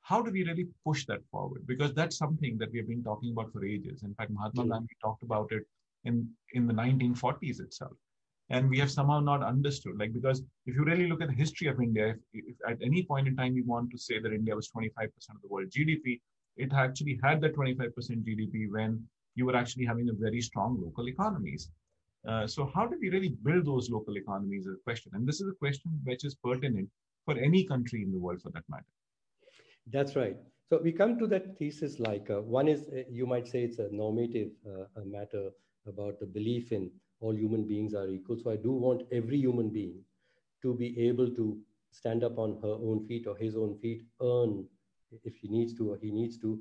How do we really push that forward? Because that's something that we have been talking about for ages. In fact, Mahatma mm. Gandhi talked about it in, in the 1940s itself. And we have somehow not understood, like, because if you really look at the history of India, if, if at any point in time we want to say that India was 25% of the world GDP, it actually had that 25% GDP when you were actually having a very strong local economies. Uh, so how do we really build those local economies is a question. And this is a question which is pertinent for any country in the world for that matter. That's right. So we come to that thesis like uh, one is, uh, you might say it's a normative uh, matter about the belief in all human beings are equal. So I do want every human being to be able to stand up on her own feet or his own feet, earn if he needs to or he needs to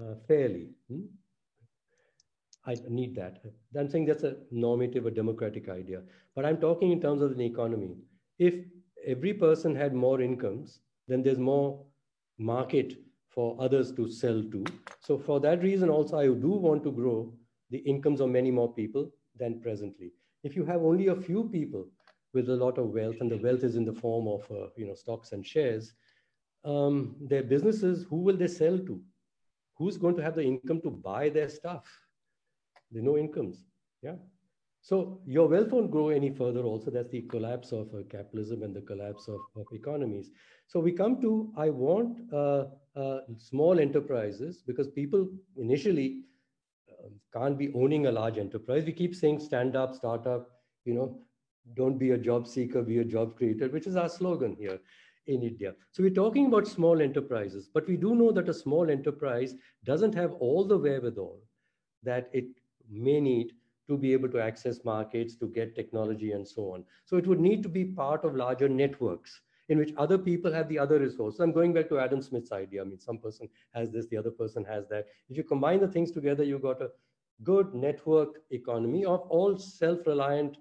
uh, fairly. Hmm? I need that. I'm saying that's a normative, a democratic idea. But I'm talking in terms of an economy. If every person had more incomes, then there's more market for others to sell to. So for that reason, also, I do want to grow the incomes of many more people than presently. If you have only a few people with a lot of wealth, and the wealth is in the form of uh, you know stocks and shares, um, their businesses, who will they sell to? Who's going to have the income to buy their stuff? Are no incomes. Yeah. So your wealth won't grow any further. Also, that's the collapse of uh, capitalism and the collapse of, of economies. So we come to I want uh, uh, small enterprises because people initially uh, can't be owning a large enterprise. We keep saying stand up, start up. You know, don't be a job seeker, be a job creator, which is our slogan here in India. So we're talking about small enterprises, but we do know that a small enterprise doesn't have all the wherewithal that it may need to be able to access markets, to get technology, and so on. So it would need to be part of larger networks in which other people have the other resources. I'm going back to Adam Smith's idea. I mean, some person has this, the other person has that. If you combine the things together, you've got a good network economy of all self-reliant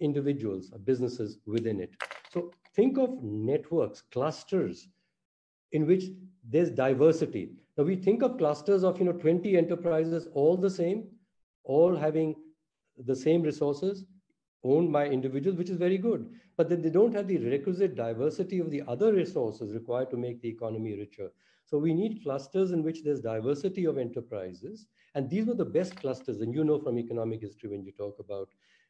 individuals, or businesses within it. So think of networks, clusters in which there's diversity. Now we think of clusters of you know 20 enterprises all the same, all having the same resources owned by individuals, which is very good. But then they don't have the requisite diversity of the other resources required to make the economy richer. So we need clusters in which there's diversity of enterprises. And these were the best clusters. And you know from economic history when you talk about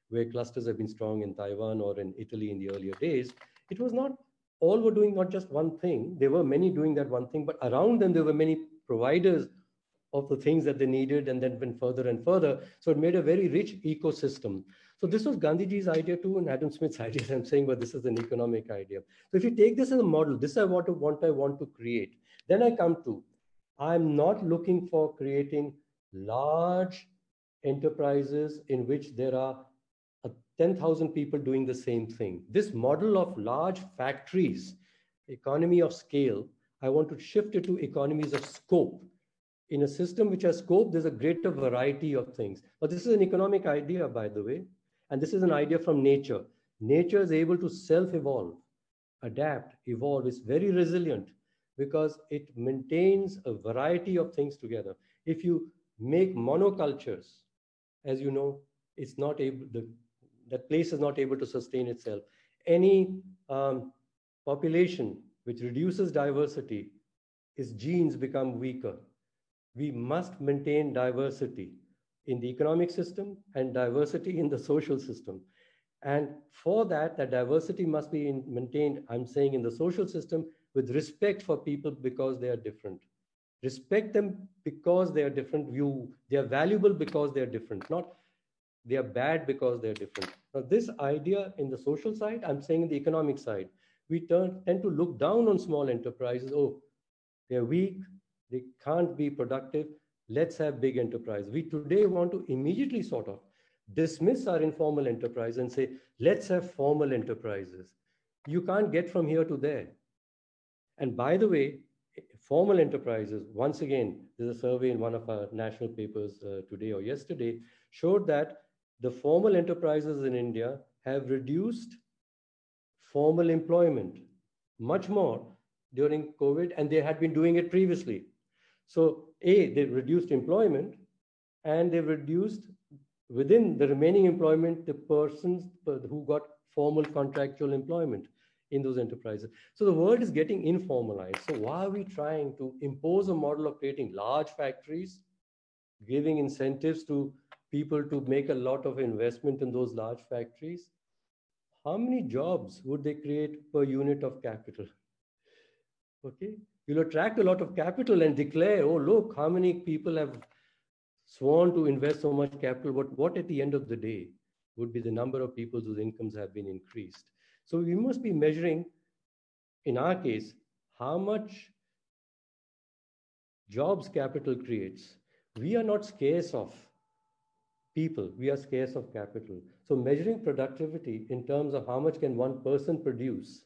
where clusters have been strong in Taiwan or in Italy in the earlier days, it was not all were doing not just one thing. There were many doing that one thing, but around them there were many providers of the things that they needed and then went further and further. So it made a very rich ecosystem. So this was Gandhiji's idea too, and Adam Smith's idea. I'm saying, but this is an economic idea. So if you take this as a model, this I want to want I want to create. Then I come to, I'm not looking for creating large enterprises in which there are 10,000 people doing the same thing. This model of large factories, economy of scale, I want to shift it to economies of scope in a system which has scope, there's a greater variety of things. But this is an economic idea, by the way, and this is an idea from nature. Nature is able to self-evolve, adapt, evolve. It's very resilient because it maintains a variety of things together. If you make monocultures, as you know, it's not able, the, that place is not able to sustain itself. Any um, population which reduces diversity, its genes become weaker we must maintain diversity in the economic system and diversity in the social system. And for that, that diversity must be in, maintained, I'm saying, in the social system with respect for people because they are different. Respect them because they are different. You, they are valuable because they are different, not they are bad because they're different. Now, this idea in the social side, I'm saying in the economic side, we turn, tend to look down on small enterprises. Oh, they're weak, they can't be productive. Let's have big enterprise. We today want to immediately sort of dismiss our informal enterprise and say, let's have formal enterprises. You can't get from here to there. And by the way, formal enterprises, once again, there's a survey in one of our national papers uh, today or yesterday, showed that the formal enterprises in India have reduced formal employment much more during COVID, and they had been doing it previously. So, A, they reduced employment, and they reduced within the remaining employment the persons who got formal contractual employment in those enterprises. So the world is getting informalized. So why are we trying to impose a model of creating large factories, giving incentives to people to make a lot of investment in those large factories? How many jobs would they create per unit of capital? Okay, you'll attract a lot of capital and declare, oh, look, how many people have sworn to invest so much capital, but what at the end of the day would be the number of people whose incomes have been increased? So we must be measuring, in our case, how much jobs capital creates. We are not scarce of people, we are scarce of capital. So measuring productivity in terms of how much can one person produce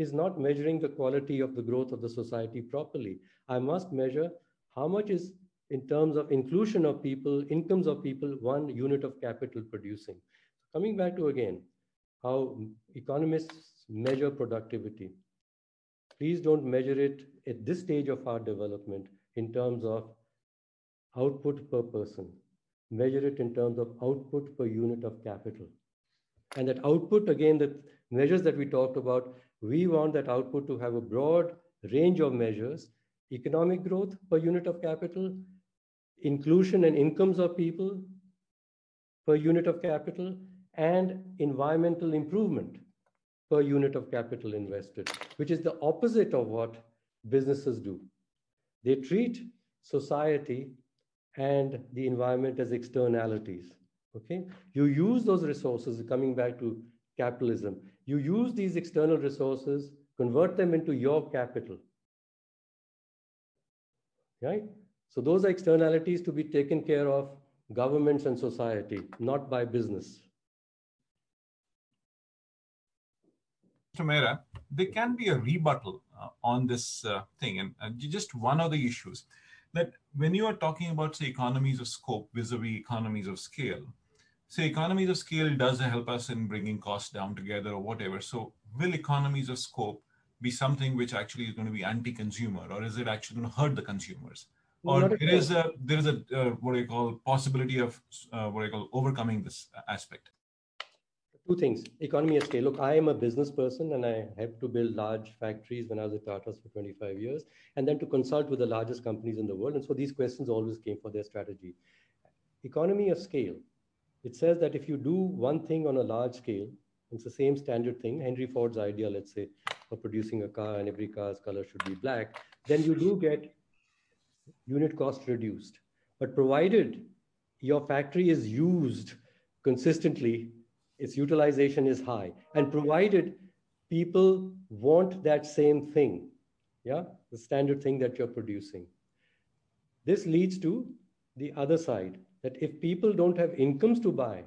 is not measuring the quality of the growth of the society properly. I must measure how much is in terms of inclusion of people, incomes of people, one unit of capital producing. Coming back to again, how economists measure productivity. Please don't measure it at this stage of our development in terms of output per person. Measure it in terms of output per unit of capital. And that output, again, the measures that we talked about, we want that output to have a broad range of measures economic growth per unit of capital, inclusion and incomes of people per unit of capital, and environmental improvement per unit of capital invested, which is the opposite of what businesses do. They treat society and the environment as externalities. Okay, you use those resources, coming back to capitalism, you use these external resources, convert them into your capital. Right? So those are externalities to be taken care of governments and society, not by business. Mr. Maira, there can be a rebuttal uh, on this uh, thing. And uh, just one of the issues that when you are talking about, say, economies of scope vis-a-vis economies of scale, say economies of scale does help us in bringing costs down together or whatever. So will economies of scope be something which actually is going to be anti-consumer or is it actually going to hurt the consumers? Or there is a there is a uh, what I call possibility of uh, what I call overcoming this aspect? Two things. Economy of scale. Look i am a business person and i have to build large factories when i was at tatas for 25 years and then to consult with the largest companies in the world. And so these questions always came for their strategy. Economy of scale it says that if you do one thing on a large scale it's the same standard thing henry ford's idea let's say for producing a car and every car's color should be black then you do get unit cost reduced. But provided your factory is used consistently its utilization is high, and provided people want that same thing, yeah, the standard thing that you're producing. This leads to the other side that if people don't have incomes to buy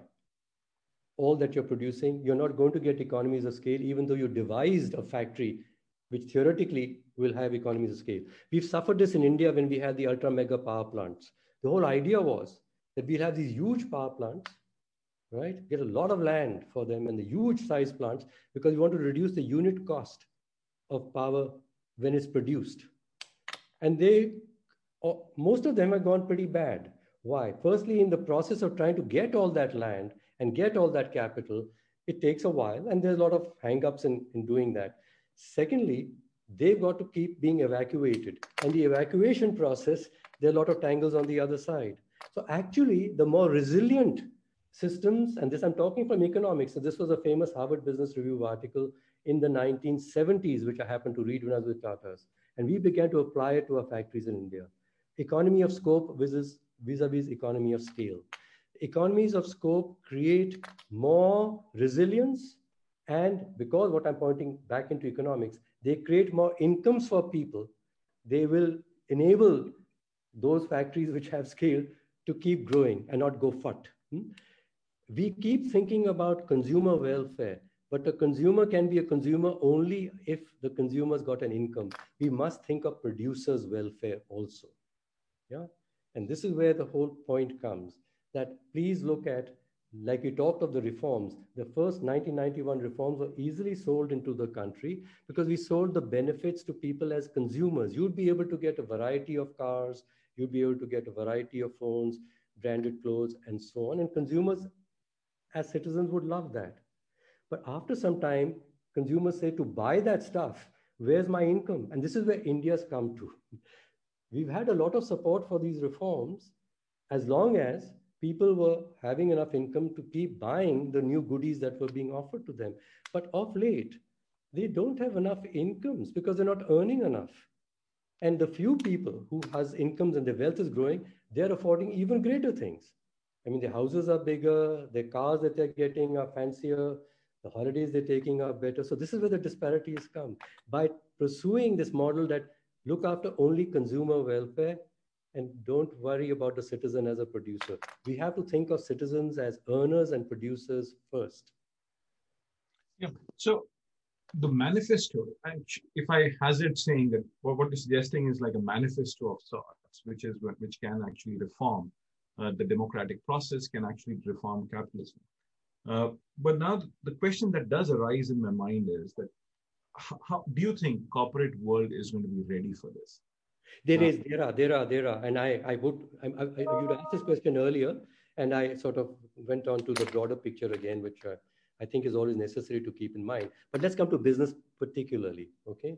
all that you're producing, you're not going to get economies of scale, even though you devised a factory which theoretically will have economies of scale. We've suffered this in India when we had the ultra mega power plants. The whole idea was that we'll have these huge power plants right? Get a lot of land for them and the huge size plants because we want to reduce the unit cost of power when it's produced. And they, oh, most of them have gone pretty bad. Why? Firstly, in the process of trying to get all that land and get all that capital, it takes a while and there's a lot of hangups in, in doing that. Secondly, they've got to keep being evacuated. And the evacuation process, there are a lot of tangles on the other side. So actually, the more resilient systems, and this I'm talking from economics. So this was a famous Harvard Business Review article in the 1970s, which I happened to read when I was with Tata's. And we began to apply it to our factories in India. Economy of scope vis-a-vis vis economy of scale. Economies of scope create more resilience and because what I'm pointing back into economics, they create more incomes for people. They will enable those factories which have scale to keep growing and not go fut. Hmm? we keep thinking about consumer welfare, But a consumer can be a consumer only if the consumer's got an income. We must think of producers' welfare also. Yeah. And this is where the whole point comes that please look at, like we talked of the reforms, the first 1991 reforms were easily sold into the country because we sold the benefits to people as consumers. You'd be able to get a variety of cars, you'd be able to get a variety of phones, branded clothes, and so on. And consumers, as citizens, would love that. But after some time, consumers say to buy that stuff, where's my income? And this is where India's come to. We've had a lot of support for these reforms as long as people were having enough income to keep buying the new goodies that were being offered to them. But of late, they don't have enough incomes because they're not earning enough. And the few people who has incomes and their wealth is growing, they're affording even greater things. I mean, their houses are bigger, their cars that they're getting are fancier, the holidays they're taking are better. So this is where the disparity has come. By pursuing this model that look after only consumer welfare and don't worry about the citizen as a producer. We have to think of citizens as earners and producers first. Yeah. So the manifesto, if I hazard saying that what you're suggesting is like a manifesto of sorts, which is which can actually reform uh, the democratic process, can actually reform capitalism. Uh, but now the question that does arise in my mind is that how, do you think corporate world is going to be ready for this? There uh, is, there are, there are, there are, and I, I would, I, I, you'd asked this question earlier, and I sort of went on to the broader picture again, which uh, I think is always necessary to keep in mind. But let's come to business particularly, okay?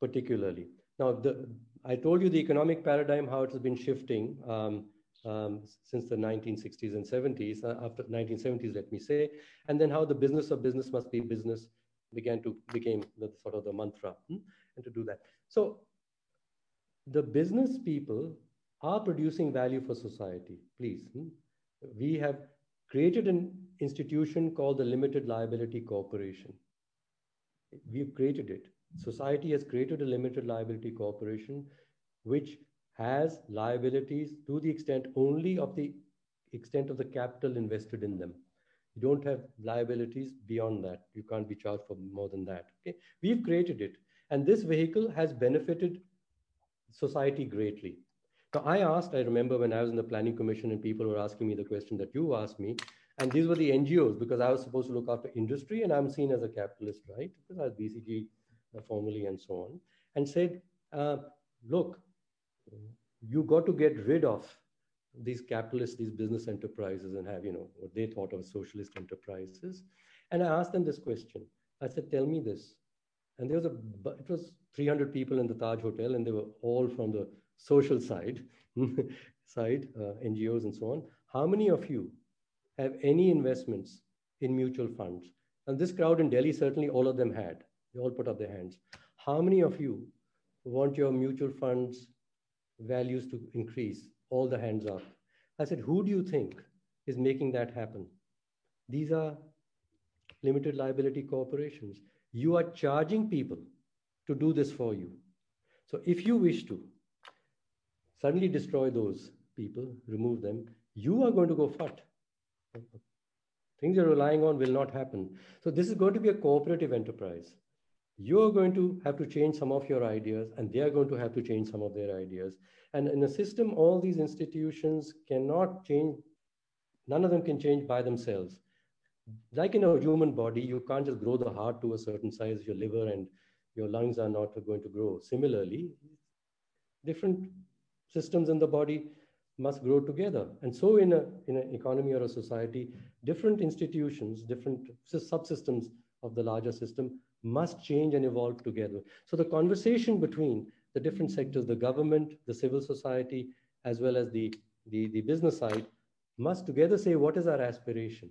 Particularly. Now, the, I told you the economic paradigm, how it has been shifting. Um, um, since the 1960s and 70s, uh, after 1970s, let me say, and then how the business of business must be business began to became the sort of the mantra, hmm? and to do that. So the business people are producing value for society. Please, hmm? we have created an institution called the Limited Liability Corporation. We've created it. Society has created a limited liability corporation, which has liabilities to the extent only of the extent of the capital invested in them. You don't have liabilities beyond that. You can't be charged for more than that. Okay, we've created it, and this vehicle has benefited society greatly. Now, I asked. I remember when I was in the planning commission, and people were asking me the question that you asked me, and these were the NGOs because I was supposed to look after industry, and I'm seen as a capitalist, right? Because I was BCG uh, formally and so on, and said, uh, look, you got to get rid of these capitalists, these business enterprises, and have, you know, what they thought of socialist enterprises. And I asked them this question. I said, tell me this. And there was a, it was 300 people in the Taj Hotel, and they were all from the social side, side, uh, NGOs and so on. How many of you have any investments in mutual funds? And this crowd in Delhi, certainly all of them had. They all put up their hands. How many of you want your mutual funds values to increase, all the hands up. I said, who do you think is making that happen? These are limited liability corporations. You are charging people to do this for you. So if you wish to suddenly destroy those people, remove them, you are going to go fat. Things you're relying on will not happen. So this is going to be a cooperative enterprise you're going to have to change some of your ideas and they're going to have to change some of their ideas. And in a system all these institutions cannot change none of them can change by themselves. Like in a human body you can't just grow the heart to a certain size your liver and your lungs are not going to grow. Similarly different systems in the body must grow together. And so in a in an economy or a society different institutions different subsystems of the larger system must change and evolve together. So the conversation between the different sectors, the government, the civil society, as well as the, the, the business side, must together say what is our aspiration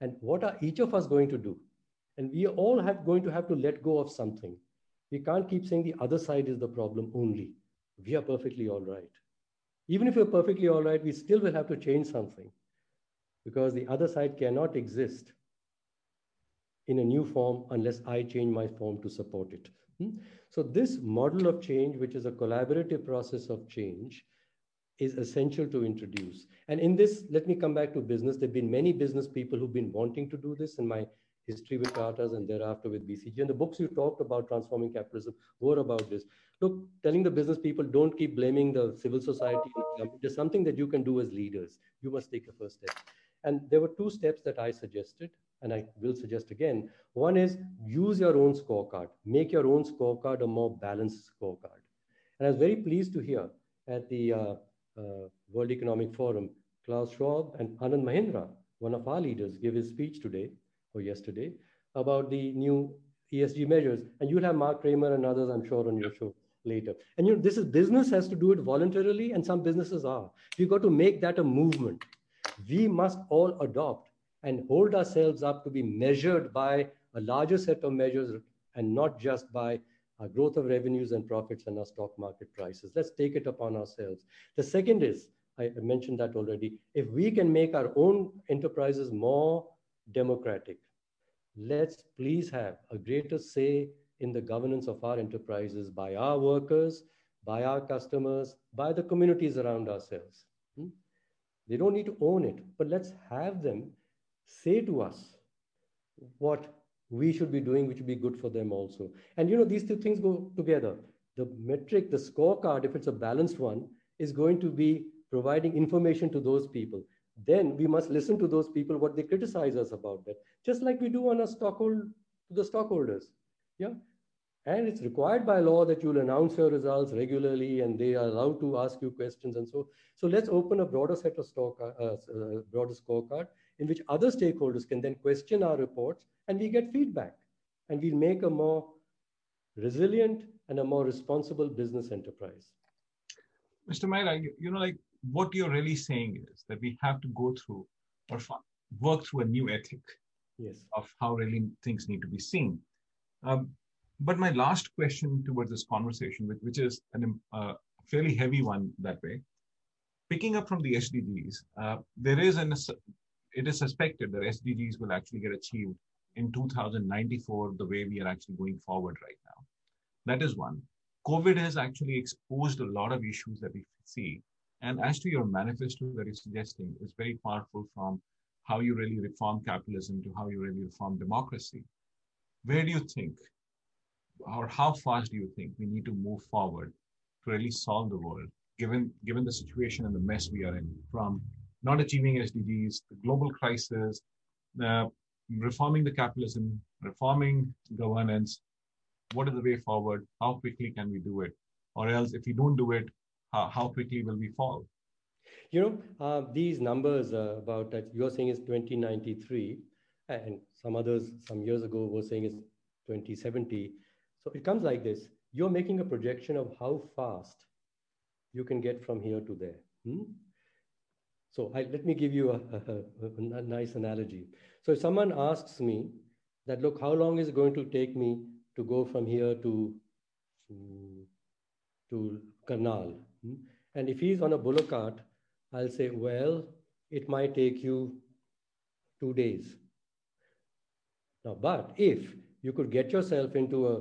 and what are each of us going to do. And we all have going to have to let go of something. We can't keep saying the other side is the problem only. We are perfectly all right. Even if we're perfectly all right, we still will have to change something because the other side cannot exist in a new form unless I change my form to support it. Hmm? So this model of change, which is a collaborative process of change, is essential to introduce. And in this, let me come back to business. There have been many business people who've been wanting to do this, in my history with Tatas and thereafter with BCG. And the books you talked about transforming capitalism were about this. Look, telling the business people don't keep blaming the civil society. There's something that you can do as leaders. You must take the first step. And there were two steps that I suggested, and I will suggest again. One is use your own scorecard, make your own scorecard a more balanced scorecard. And I was very pleased to hear at the uh, uh, World Economic Forum, Klaus Schwab and Anand Mahindra, one of our leaders, gave his speech today or yesterday about the new ESG measures. And you'll have Mark Kramer and others, I'm sure, on your show later. And you know, this is business has to do it voluntarily, and some businesses are. We've got to make that a movement. We must all adopt and hold ourselves up to be measured by a larger set of measures and not just by our growth of revenues and profits and our stock market prices. Let's take it upon ourselves. The second is, I mentioned that already, if we can make our own enterprises more democratic, let's please have a greater say in the governance of our enterprises by our workers, by our customers, by the communities around ourselves. Hmm? They don't need to own it, but let's have them say to us what we should be doing, which would be good for them also. And you know, these two things go together. The metric, the scorecard, if it's a balanced one, is going to be providing information to those people. Then we must listen to those people, what they criticize us about that, just like we do on a stockhold to the stockholders. Yeah. And it's required by law that you'll announce your results regularly and they are allowed to ask you questions and so. So let's open a broader set of stock, uh, uh, broader scorecard in which other stakeholders can then question our reports and we get feedback and we make a more resilient and a more responsible business enterprise. Mr. Maira, you know, like what you're really saying is that we have to go through or work through a new ethic yes. of how really things need to be seen. Um, but my last question towards this conversation, which, which is a uh, fairly heavy one that way, picking up from the SDGs, uh, there is an it is suspected that SDGs will actually get achieved in 2094 the way we are actually going forward right now. That is one. COVID has actually exposed a lot of issues that we see. And as to your manifesto that you're suggesting, is very powerful from how you really reform capitalism to how you really reform democracy. Where do you think or how fast do you think we need to move forward to really solve the world, given given the situation and the mess we are in, from not achieving SDGs, the global crisis, uh, reforming the capitalism, reforming governance. What is the way forward? How quickly can we do it? Or else, if we don't do it, how, how quickly will we fall? You know, uh, these numbers uh, about that you're saying is 2093, and some others some years ago were saying it's 2070. So it comes like this. You're making a projection of how fast you can get from here to there. Hmm? So I, let me give you a, a, a, nice analogy. So if someone asks me that, look, how long is it going to take me to go from here to, to Karnal? Hmm? And if he's on a bullock cart, I'll say, well, it might take you two days. Now, but if you could get yourself into a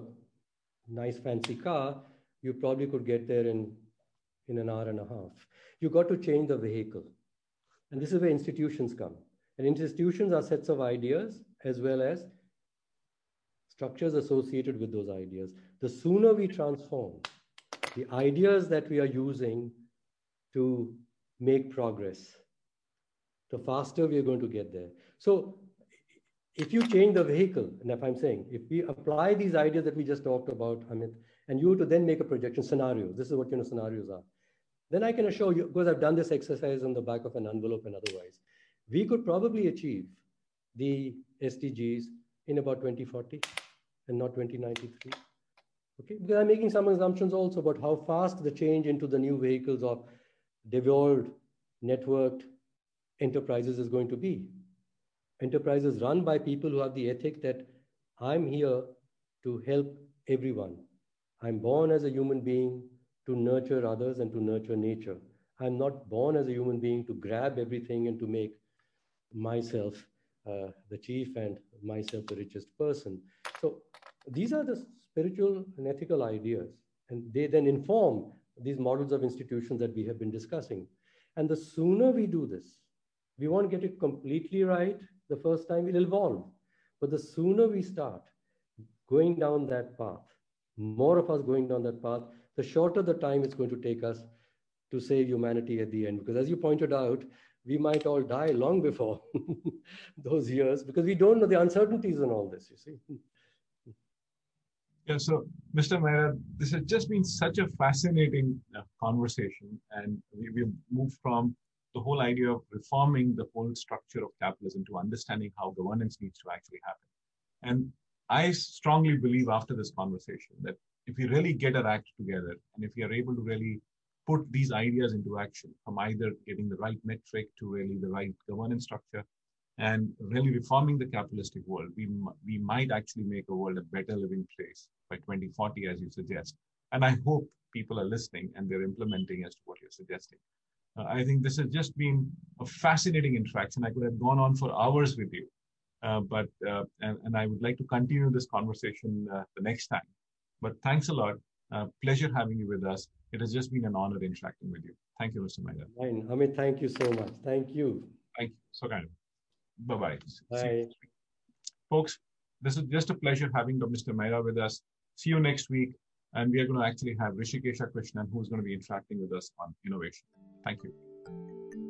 nice fancy car, you probably could get there in, in an hour and a half. You got to change the vehicle. And this is where institutions come. And institutions are sets of ideas as well as structures associated with those ideas. The sooner we transform the ideas that we are using to make progress, the faster we are going to get there. So if you change the vehicle, and if I'm saying, if we apply these ideas that we just talked about, Amit, and you to then make a projection scenario, this is what you know scenarios are, then I can assure you, because I've done this exercise on the back of an envelope and otherwise, we could probably achieve the SDGs in about 2040 and not 2093. Okay, because I'm making some assumptions also about how fast the change into the new vehicles of devolved, networked enterprises is going to be. Enterprises run by people who have the ethic that I'm here to help everyone. I'm born as a human being to nurture others and to nurture nature. I'm not born as a human being to grab everything and to make myself uh, the chief and myself the richest person. So these are the spiritual and ethical ideas, and they then inform these models of institutions that we have been discussing. And the sooner we do this, we won't get it completely right the first time, it'll evolve. But the sooner we start going down that path, more of us going down that path, the shorter the time it's going to take us to save humanity at the end. Because as you pointed out, we might all die long before those years because we don't know the uncertainties in all this, you see. Yeah, so Mr. Maira, this has just been such a fascinating uh, conversation, and we, we've moved from the whole idea of reforming the whole structure of capitalism to understanding how governance needs to actually happen. And I strongly believe after this conversation that if we really get our act together and if we are able to really put these ideas into action from either getting the right metric to really the right governance structure and really reforming the capitalistic world, we, we might actually make a world a better living place by 2040, as you suggest. And I hope people are listening and they're implementing as to what you're suggesting. Uh, I think this has just been a fascinating interaction. I could have gone on for hours with you, uh, but uh, and, and, I would like to continue this conversation uh, the next time. But thanks a lot. Uh, pleasure having you with us. It has just been an honor interacting with you. Thank you, Mr. Fine. Amit, thank you so much. Thank you. Thank you. So kind of. Bye-bye. Bye. Folks, this is just a pleasure having Mr. Maira with us. See you next week. And we are going to actually have Rishikesha Krishnan, who's going to be interacting with us on innovation. Thank you.